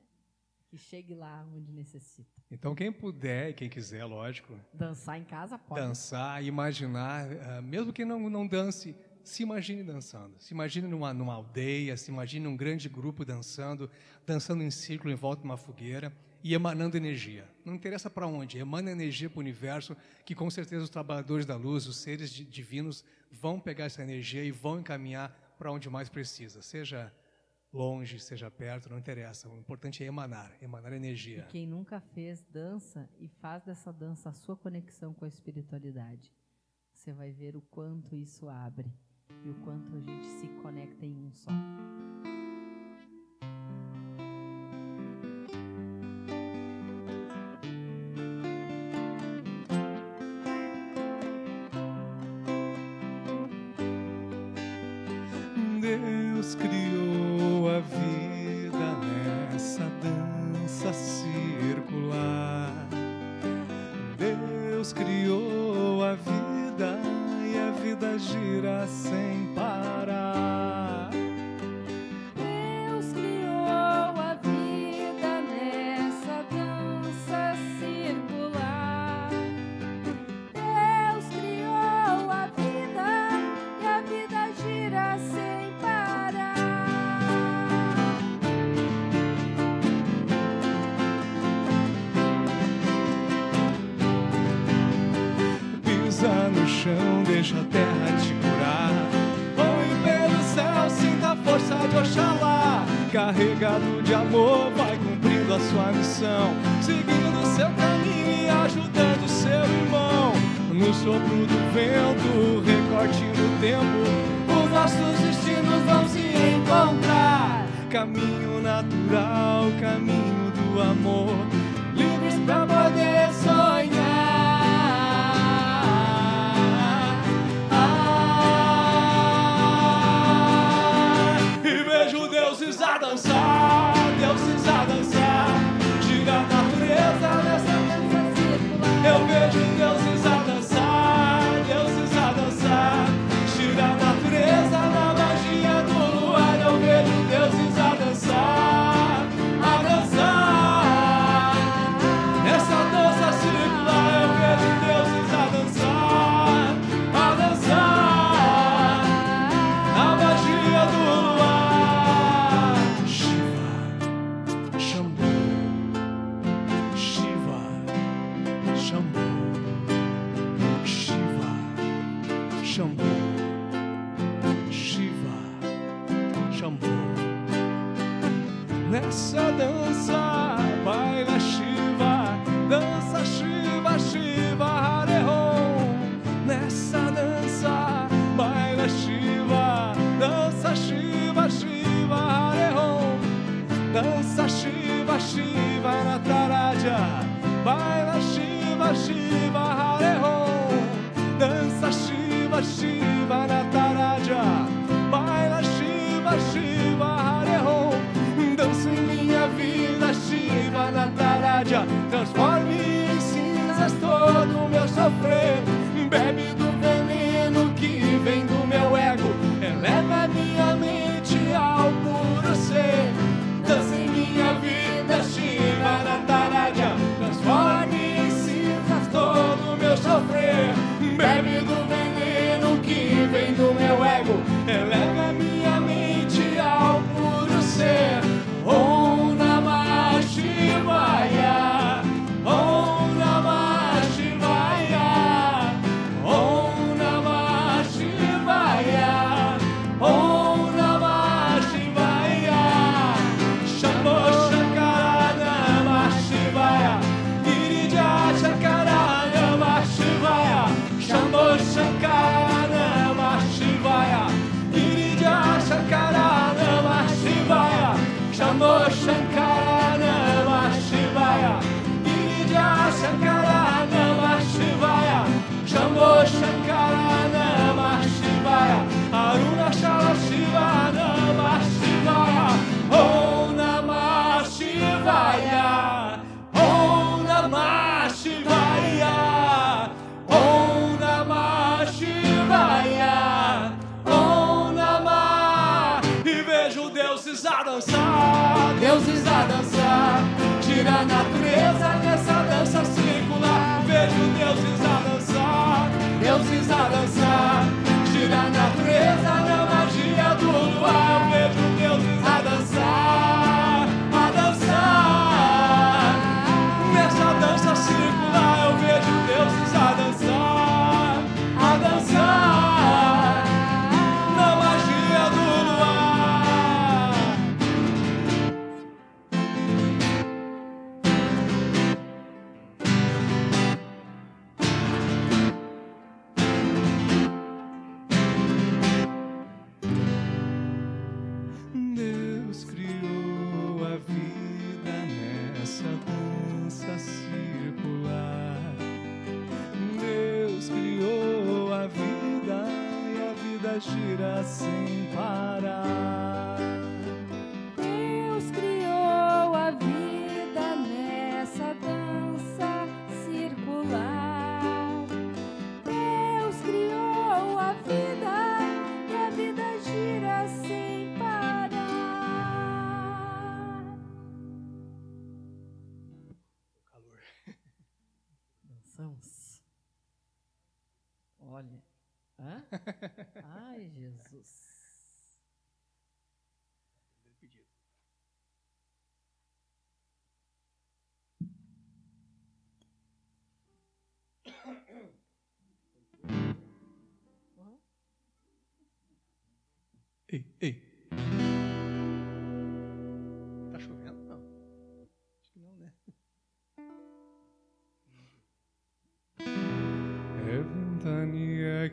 Que chegue lá onde necessita. Então, quem puder e quem quiser, lógico, Dançar em casa pode. dançar, imaginar, ah, mesmo que não, não dance, se imagine dançando. Se imagine numa, numa aldeia, se imagine num grande grupo dançando, dançando em círculo em volta de uma fogueira e emanando energia. Não interessa para onde, emana energia para o universo, que com certeza os trabalhadores da luz, os seres di- divinos, vão pegar essa energia e vão encaminhar para onde mais precisa, seja longe, seja perto, não interessa. O importante é emanar, emanar E energia. quem nunca fez dança e faz dessa dança a sua conexão com a espiritualidade. você vai ver o quanto isso abre e o quanto a gente se conecta em um só. Carregado de amor, vai cumprindo a sua missão.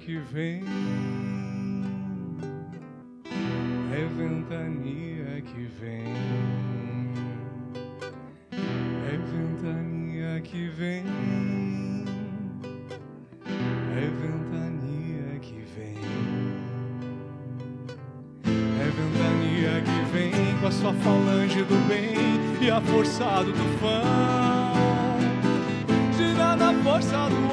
Que vem. É ventania que vem. É ventania que vem. É ventania que vem. É ventania que vem com a sua falange do bem e a força do tufão. Gira na força do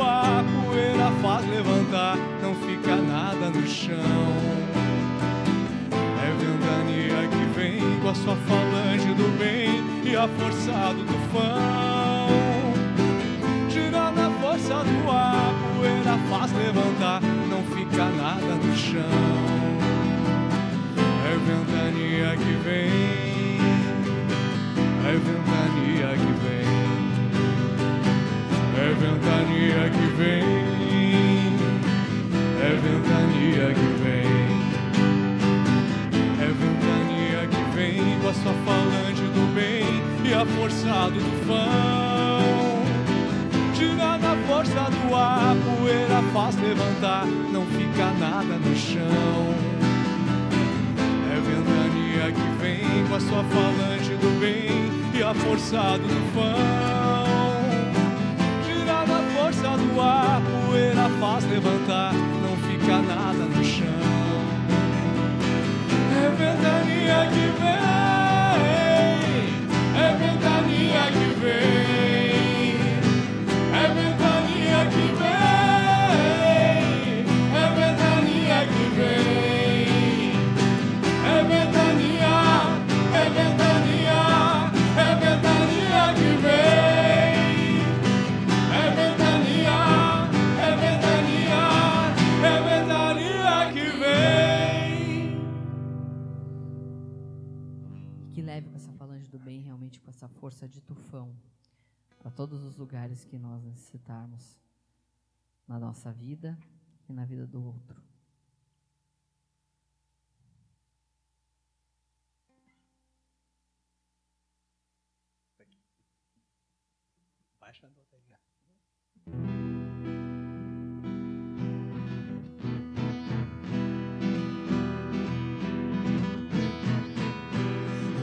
fica nada no chão. É ventania que vem com a sua falange do bem e a força do tufão. Gira na força do ar, poeira faz levantar, não fica nada no chão. É ventania que vem, é ventania que vem, é ventania que vem, que vem, é ventania que vem com a sua falange do bem e a força do tufão. Tira na força do ar, poeira faz levantar, não fica nada no chão. É ventania que vem com a sua falange do bem e a força do tufão. Gira na força do ar, poeira faz levantar, não fica nada ventania que vem, com essa força de tufão, para todos os lugares que nós necessitarmos na nossa vida e na vida do outro.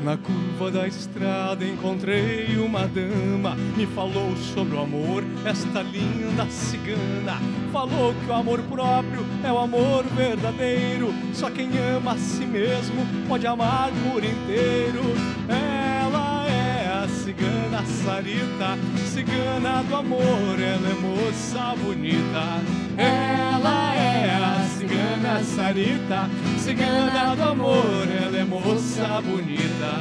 Na curva da estrada encontrei uma dama, me falou sobre o amor, esta linda cigana. Falou que o amor próprio é o amor verdadeiro, só quem ama a si mesmo pode amar por inteiro. Ela cigana Sarita, cigana do amor, ela é moça bonita. Ela é a cigana Sarita, cigana do amor, ela é moça bonita.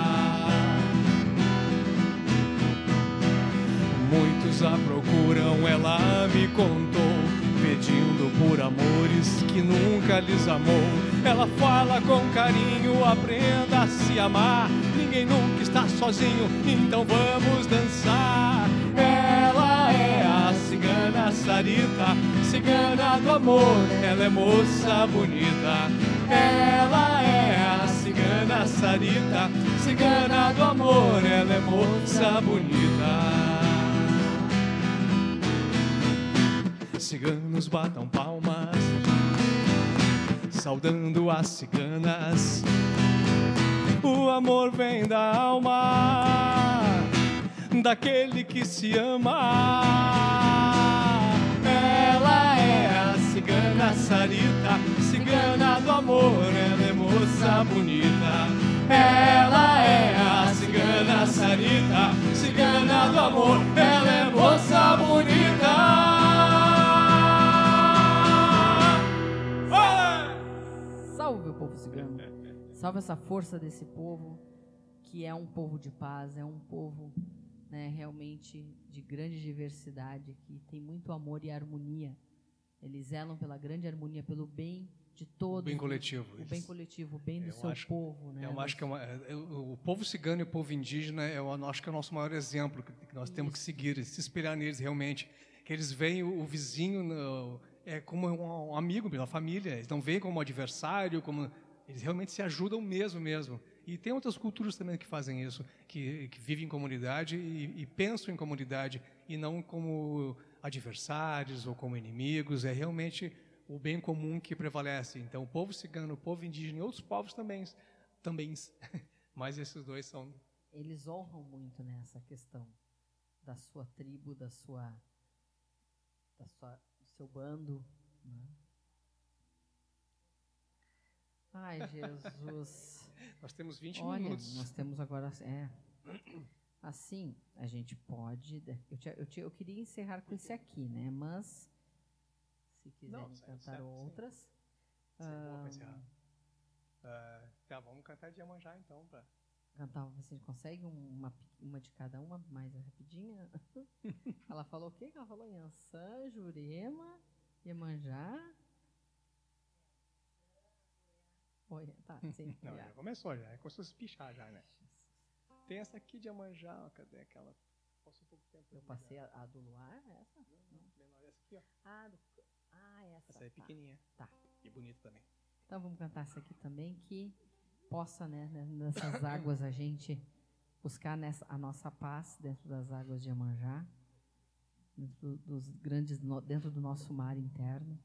Muitos a procuram, ela me contou, pedindo por amores que nunca lhes amou. Ela fala com carinho, aprenda a se amar. Ninguém nunca está sozinho, então vamos dançar. Ela é a cigana Sarita, cigana do amor, ela é moça bonita. Ela é a cigana Sarita, cigana do amor, ela é moça bonita. Ciganos batam palmas, saudando as ciganas. O amor vem da alma daquele que se ama. Ela é a cigana Sarita, cigana do amor, ela é moça bonita. Ela é a cigana Sarita, cigana do amor, ela é moça bonita. Salve o povo cigano. Salve essa força desse povo, que é um povo de paz, é um povo né, realmente de grande diversidade, que tem muito amor e harmonia. Eles zelam pela grande harmonia, pelo bem de todos. O bem coletivo. O bem coletivo, o bem do Eu seu acho- povo. Né? Eu acho que é uma- é- é- o povo cigano e o povo indígena, eu acho que é o nosso maior exemplo, que nós temos que seguir, se espelhar neles realmente. Que eles veem o, o vizinho no- é como um, amigo, uma família. Eles não veem como adversário, como eles realmente se ajudam mesmo, mesmo. E tem outras culturas também que fazem isso, que, que vivem em comunidade e, e pensam em comunidade e não como adversários ou como inimigos. É realmente o bem comum que prevalece. Então, o povo cigano, o povo indígena e outros povos também, também. Mas esses dois são Eles honram muito nessa questão da sua tribo, da sua, da sua, seu bando. Né? Ai, Jesus. Nós temos 20 Olha, minutos. nós temos agora. É. Assim, a gente pode. Eu, tinha- eu, tinha- eu queria encerrar com esse aqui, né? Mas, se quiserem certo, cantar certo, sim. outras. Sim, encerrar. Ah, tá, vamos cantar de Iemanjá então. Pra... Cantar, você consegue uma, uma de cada uma, mais rapidinha? Ela falou o quê? Ela falou Yansan, Jurema, Iemanjá. Oi, tá, sim. Não, já. começou já, é como se fosse pichar já, né? Tem essa aqui de Iemanjá, cadê aquela? Passou pouco tempo. Eu passei a, a do luar, essa? Não. Menor, essa aqui, ó. Ah, do, ah, essa. Essa é tá. pequenininha. Tá. E bonita também. Então vamos cantar essa aqui também, que possa, né, né, nessas águas a gente buscar nessa, a nossa paz dentro das águas de Iemanjá, dentro dos grandes, dentro do nosso mar interno.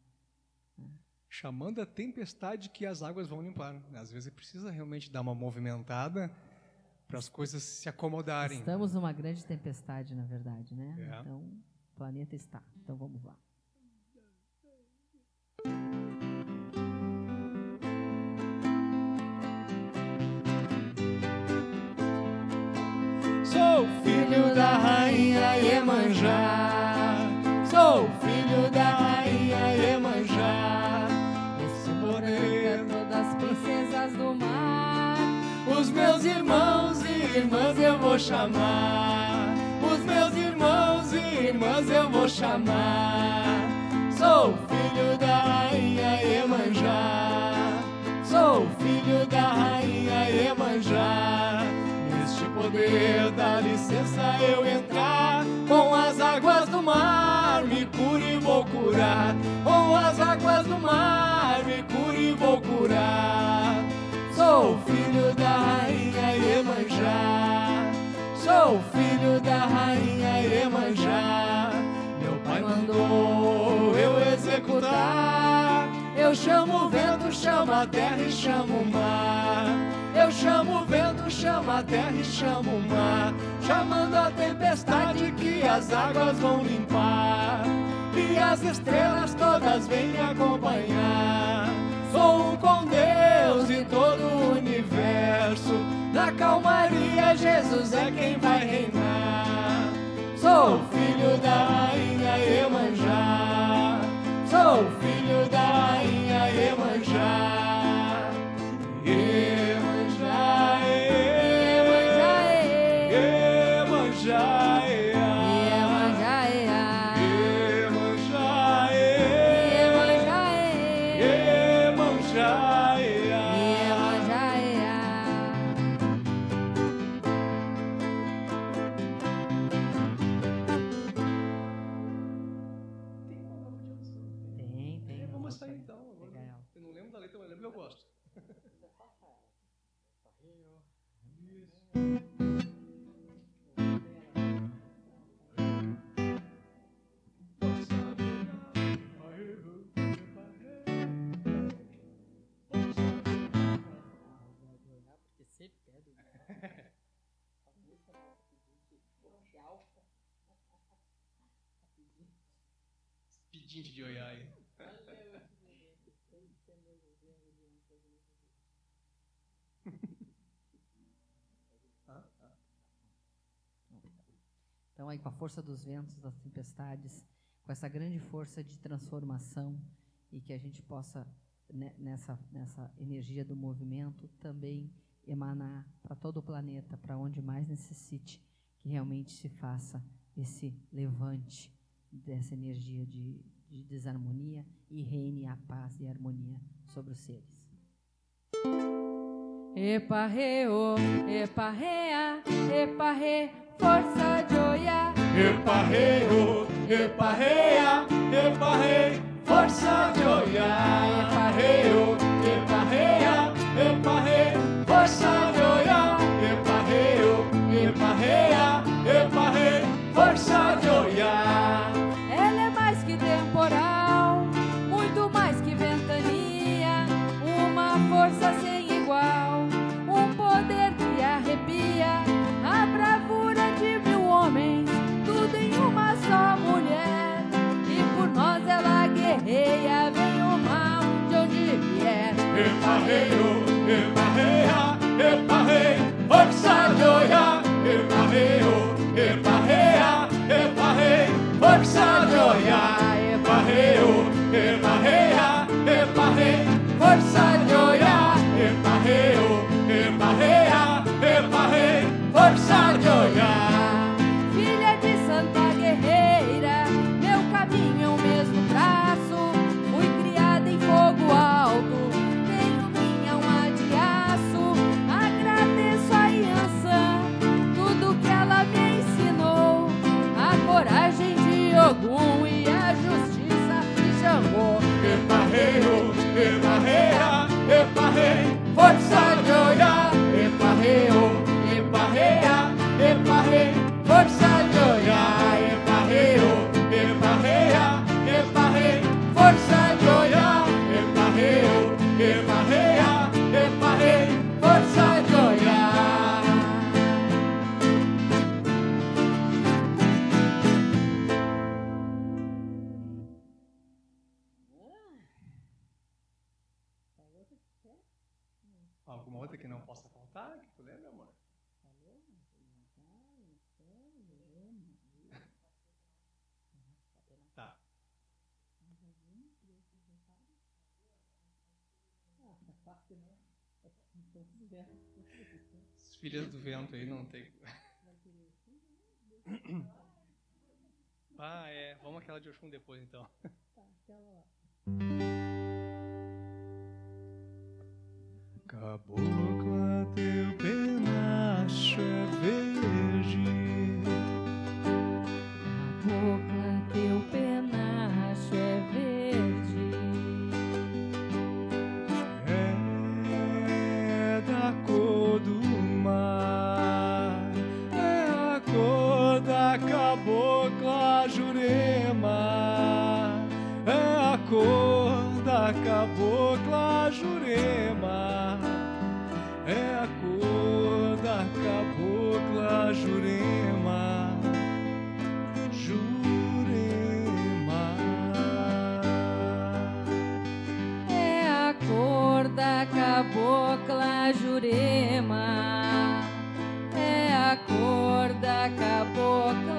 Chamando a tempestade que as águas vão limpar. Às vezes precisa realmente dar uma movimentada para as coisas se acomodarem. Estamos numa grande tempestade, na verdade, né? É. Então, o planeta está. Então vamos lá. Irmãos e irmãs eu vou chamar. Os meus irmãos e irmãs eu vou chamar. Sou filho da rainha Iemanjá. Sou filho da rainha Iemanjá. Neste poder dá licença eu entrar. Com as águas do mar me cure e vou curar. Com as águas do mar me cure e vou curar. Sou filho da rainha Sou filho da rainha Iemanjá. Meu pai mandou eu executar. Eu chamo o vento, chamo a terra e chamo o mar. Eu chamo o vento, chamo a terra e chamo o mar. Chamando a tempestade que as águas vão limpar. E as estrelas todas vêm me acompanhar. Sou um com Deus e todo o universo. Na calmaria, Jesus é quem vai reinar. Sou filho da rainha Iemanjá. Sou filho gente de oiai. Então, aí, com a força dos ventos, das tempestades, com essa grande força de transformação e que a gente possa, né, nessa, nessa energia do movimento, também emanar para todo o planeta, para onde mais necessite, que realmente se faça esse levante dessa energia de, de desarmonia e reine a paz e a harmonia sobre os seres. Eparreo, eparrea, eparre, força de olhar. Eparreo, eparrea, eparre, força de olhar. Eparreo, eparrea, eparre, força de Eparreo, filhas do vento aí não tem. Ah, é. Vamos aquela de Oxum depois, então. Cabocla, teu penacho é verde. Cabocla, teu penacho é verde. É da cor do mar, é a cor da cabocla Jurema, é a cor da cabocla Jurema, é a cor da cabocla Jurema. É da cabocla Jurema. A cor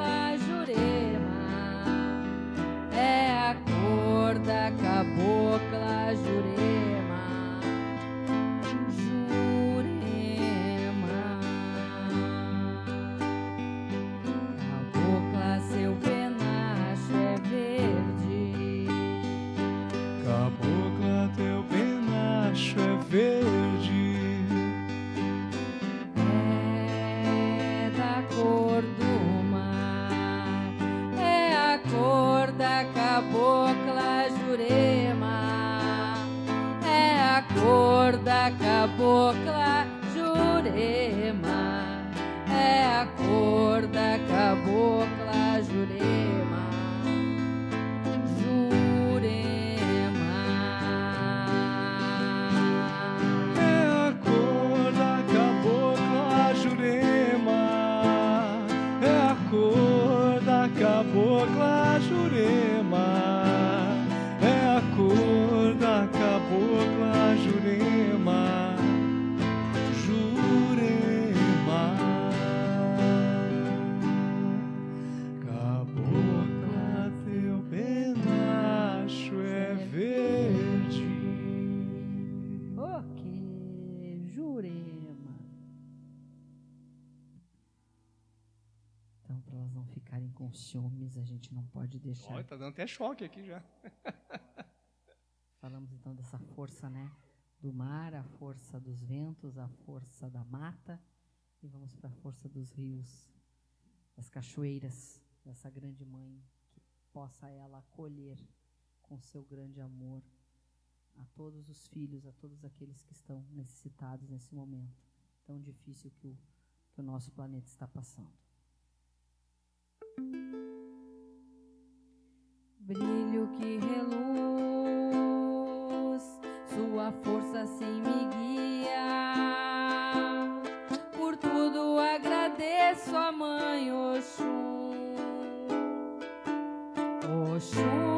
ciúmes, a gente não pode deixar. Olha, tá dando até choque aqui já. Falamos então dessa força, né? Do mar, a força dos ventos, a força da mata. E vamos para a força dos rios, das cachoeiras, dessa grande mãe, que possa ela acolher com seu grande amor a todos os filhos, a todos aqueles que estão necessitados nesse momento tão difícil que o, que o nosso planeta está passando. Brilho que reluz, sua força assim me guia. Por tudo agradeço a mãe Oxum. Oxum.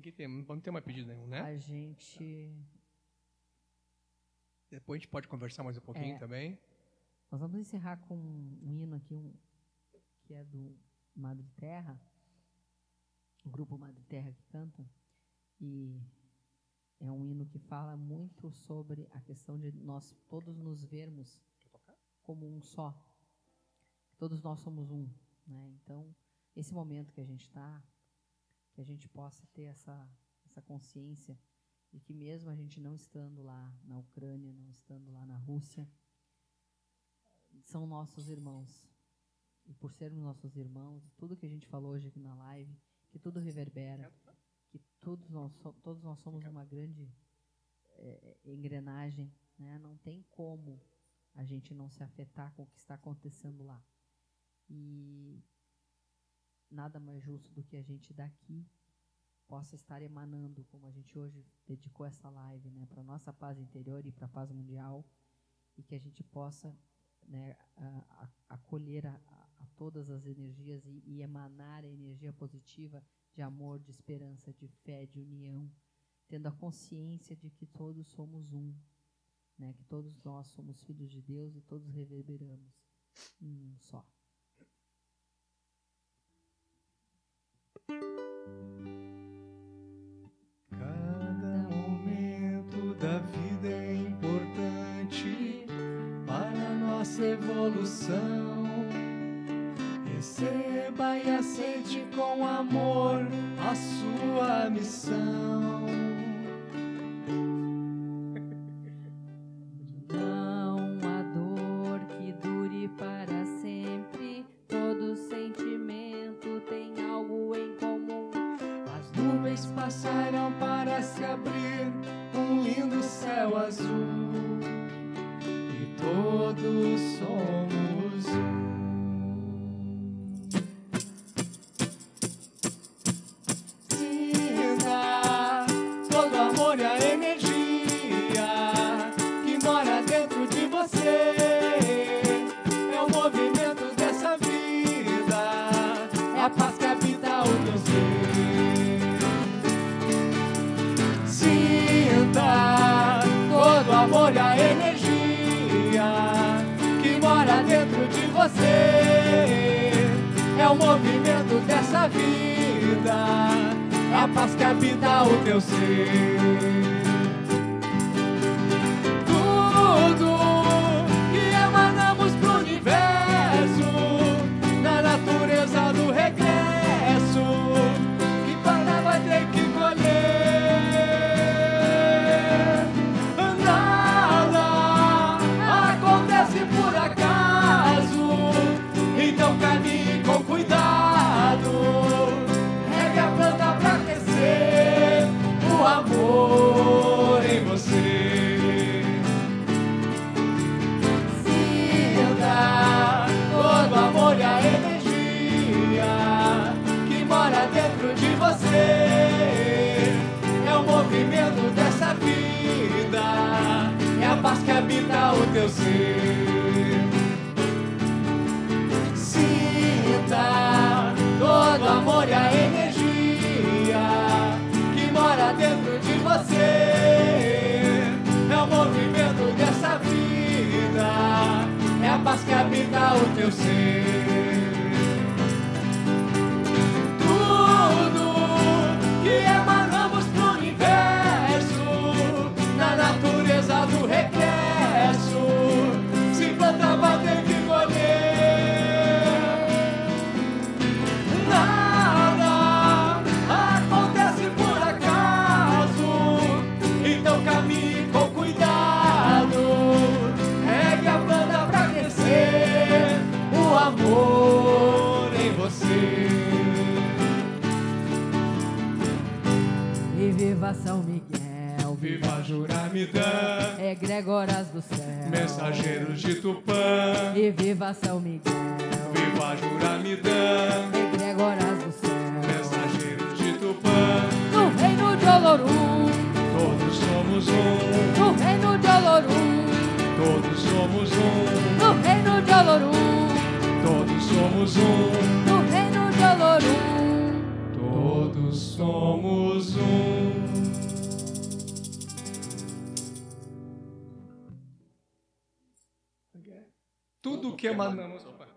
Ninguém tem, não tem mais pedido nenhum, né? A gente. Depois a gente pode conversar mais um pouquinho É. também. Nós vamos encerrar com um hino aqui, um, que é do Madre Terra, o grupo Madre Terra que canta, e é um hino que fala muito sobre a questão de nós todos nos vermos como um só. Todos nós somos um. Né? Então, esse momento que a gente está, que a gente possa ter essa, essa consciência de que mesmo a gente não estando lá na Ucrânia, não estando lá na Rússia, são nossos irmãos. E por sermos nossos irmãos, tudo que a gente falou hoje aqui na live, que tudo reverbera, que todos nós, todos nós somos uma grande eh, engrenagem, né? não tem como a gente não se afetar com o que está acontecendo lá. E nada mais justo do que a gente daqui possa estar emanando, como a gente hoje dedicou essa live, né, para nossa paz interior e para a paz mundial, e que a gente possa né, acolher a, a, todas as energias e, e emanar a energia positiva de amor, de esperança, de fé, de união, tendo a consciência de que todos somos um, né, que todos nós somos filhos de Deus e todos reverberamos um só. Cada momento da vida é importante para nossa evolução. Receba e aceite com amor a sua missão. Todos somos você. É o movimento dessa vida, a paz que habita o teu ser. Habita o teu ser. Sinta todo amor e a energia que mora dentro de você. É o movimento dessa vida, é a paz que habita o teu ser. Egregoras do céu. mensageiros de Tupã. E viva São Miguel, Viva Juramidã, egregoras do céu. mensageiros de Tupã. No reino de Olorum, Todos somos um, no reino de Olorum, todos somos um, no reino de Olorum, todos somos um, no reino de Olorum. todos somos um. Que emanamos, opa,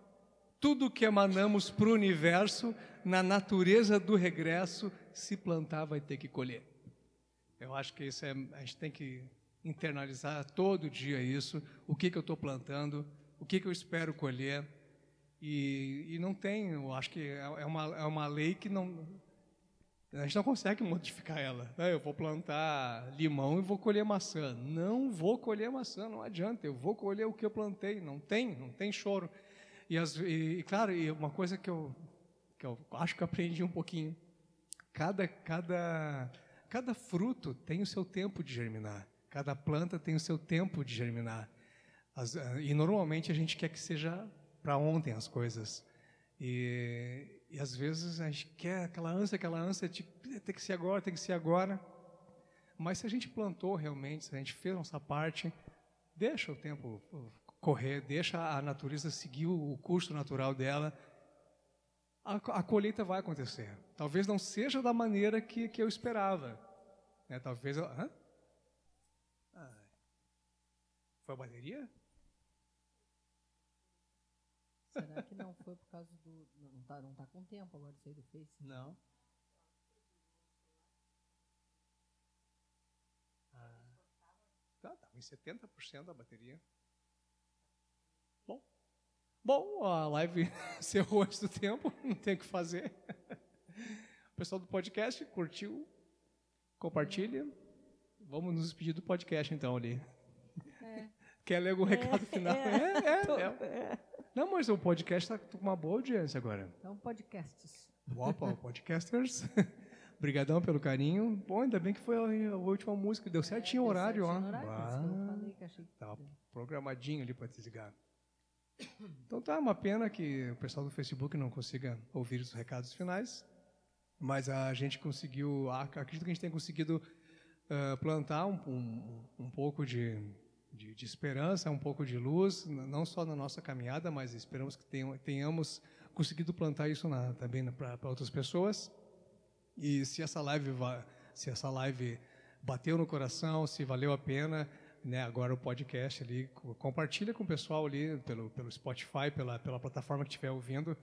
tudo que emanamos para o universo, na natureza do regresso, se plantar vai ter que colher. Eu acho que isso é, a gente tem que internalizar todo dia isso. O que, que eu estou plantando, o que, que eu espero colher. E, e não tem, eu acho que é, é uma, é uma lei que não, a gente não consegue modificar ela. né? Eu vou plantar limão e vou colher maçã. Não vou colher maçã, não adianta. Eu vou colher o que eu plantei. Não tem, não tem choro. E, as, e, e, claro, e uma coisa que eu, que eu acho que aprendi um pouquinho. Cada, cada, cada fruto tem o seu tempo de germinar. Cada planta tem o seu tempo de germinar. As, e normalmente a gente quer que seja para ontem as coisas. E, e às vezes a gente quer aquela ânsia, aquela ânsia de tem que ser agora, tem que ser agora. Mas se a gente plantou realmente, se a gente fez nossa parte, deixa o tempo correr, deixa a natureza seguir o curso natural dela, a, a colheita vai acontecer. Talvez não seja da maneira que, que eu esperava. Né? Talvez eu, hã? Ah, foi a bateria? Será que não foi por causa do. Não está não tá com tempo agora isso aí do Face? Não. Ah, tá, tá em 70% da bateria. Bom. Bom, a live encerrou antes do tempo, não tem o que fazer. O pessoal do podcast curtiu, compartilha. Vamos nos despedir do podcast então ali. É. Quer ler algum recado final? É, é, é. Não, mas o podcast está com uma boa audiência agora. Então, podcasts. Opa, podcasters. Obrigadão pelo carinho. Bom, ainda bem que foi a, última música. Deu certinho o horário, ó. Horário, ah, falei que achei que... Tava programadinho ali para desligar. Então tá, uma pena que o pessoal do Facebook não consiga ouvir os recados finais, mas a gente conseguiu, acredito que a gente tenha conseguido uh, plantar um, um, um pouco de, de, de, esperança, um pouco de luz, não só na nossa caminhada, mas esperamos que tenhamos conseguido plantar isso na, também para outras pessoas. E se essa live se essa live bateu no coração, se valeu a pena, né, agora o podcast ali, compartilha com o pessoal ali pelo, pelo Spotify, pela, pela plataforma que estiver ouvindo,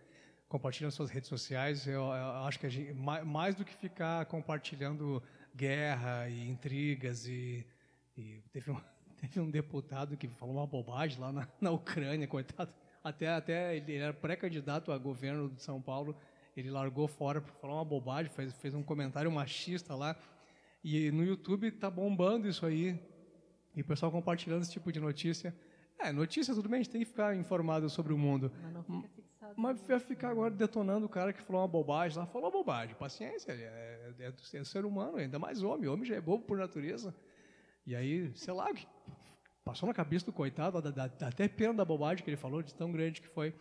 compartilha nas suas redes sociais. Eu, eu acho que gente, mais, mais, do que ficar compartilhando guerra e intrigas e, e teve, um, teve um deputado que falou uma bobagem lá na, na Ucrânia, coitado. Até, até ele era pré-candidato a governo de São Paulo, ele largou fora por falar uma bobagem, fez, fez um comentário machista lá. E no YouTube tá bombando isso aí. E o pessoal compartilhando esse tipo de notícia. É, notícia tudo bem, a gente tem que ficar informado sobre o mundo. Mas não fica fixado. Mas vai ficar agora detonando o cara que falou uma bobagem lá. Falou uma bobagem, paciência, é, é, é, é ser humano, ainda mais homem. Homem já é bobo por natureza. E aí, sei lá, passou na cabeça do coitado, dá, dá, até pena da bobagem que ele falou, de tão grande que foi.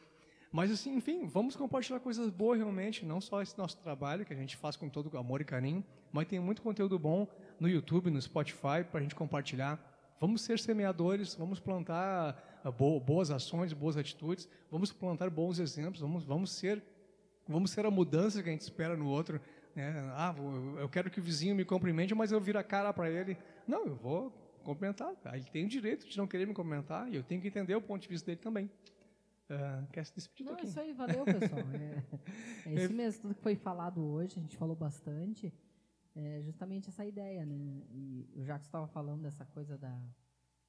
Mas, assim, enfim, vamos compartilhar coisas boas realmente, não só esse nosso trabalho, que a gente faz com todo amor e carinho, mas tem muito conteúdo bom no YouTube, no Spotify, para a gente compartilhar. Vamos ser semeadores, vamos plantar ah, boas ações, boas atitudes, vamos plantar bons exemplos, vamos, vamos ser vamos ser a mudança que a gente espera no outro. Né? Ah, eu quero que o vizinho me cumprimente, mas eu viro a cara para ele. Não, eu vou cumprimentar. Ele tem o direito de não querer me cumprimentar e eu tenho que entender o ponto de vista dele também. Uh, quer se despedir Não, aqui? isso aí, valeu, pessoal. É, é isso mesmo, tudo que foi falado hoje, a gente falou bastante é justamente essa ideia, né? E o Jacques estava falando dessa coisa da,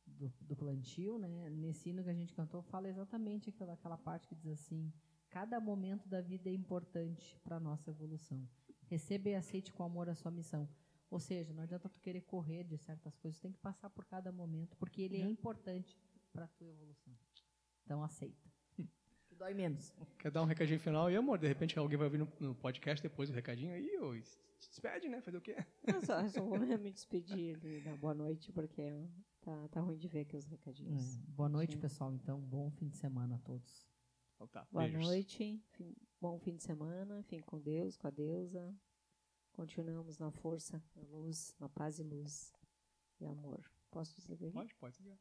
do, do, plantio, né? Nesse hino que a gente cantou, fala exatamente aquela, aquela parte que diz assim: cada momento da vida é importante para a nossa evolução. Receba e aceite com amor a sua missão. Ou seja, não adianta tu querer correr de certas coisas, tem que passar por cada momento, porque ele é, é importante para a tua evolução. Então aceita. que dói menos. Quer dar um recadinho final? E amor, de repente alguém vai ouvir no, no podcast depois do recadinho aí, ou se despede, né? Fazer o quê? Eu só, só vou me despedir da boa noite, porque tá, tá ruim de ver aqui os recadinhos. É. Boa noite, Sim. pessoal. Então, bom fim de semana a todos. Então tá. Boa Beijos. noite, fim, bom fim de semana, fim com Deus, com a deusa. Continuamos na força, na luz, na paz e luz e amor. Posso desligar? Pode, pode desligar.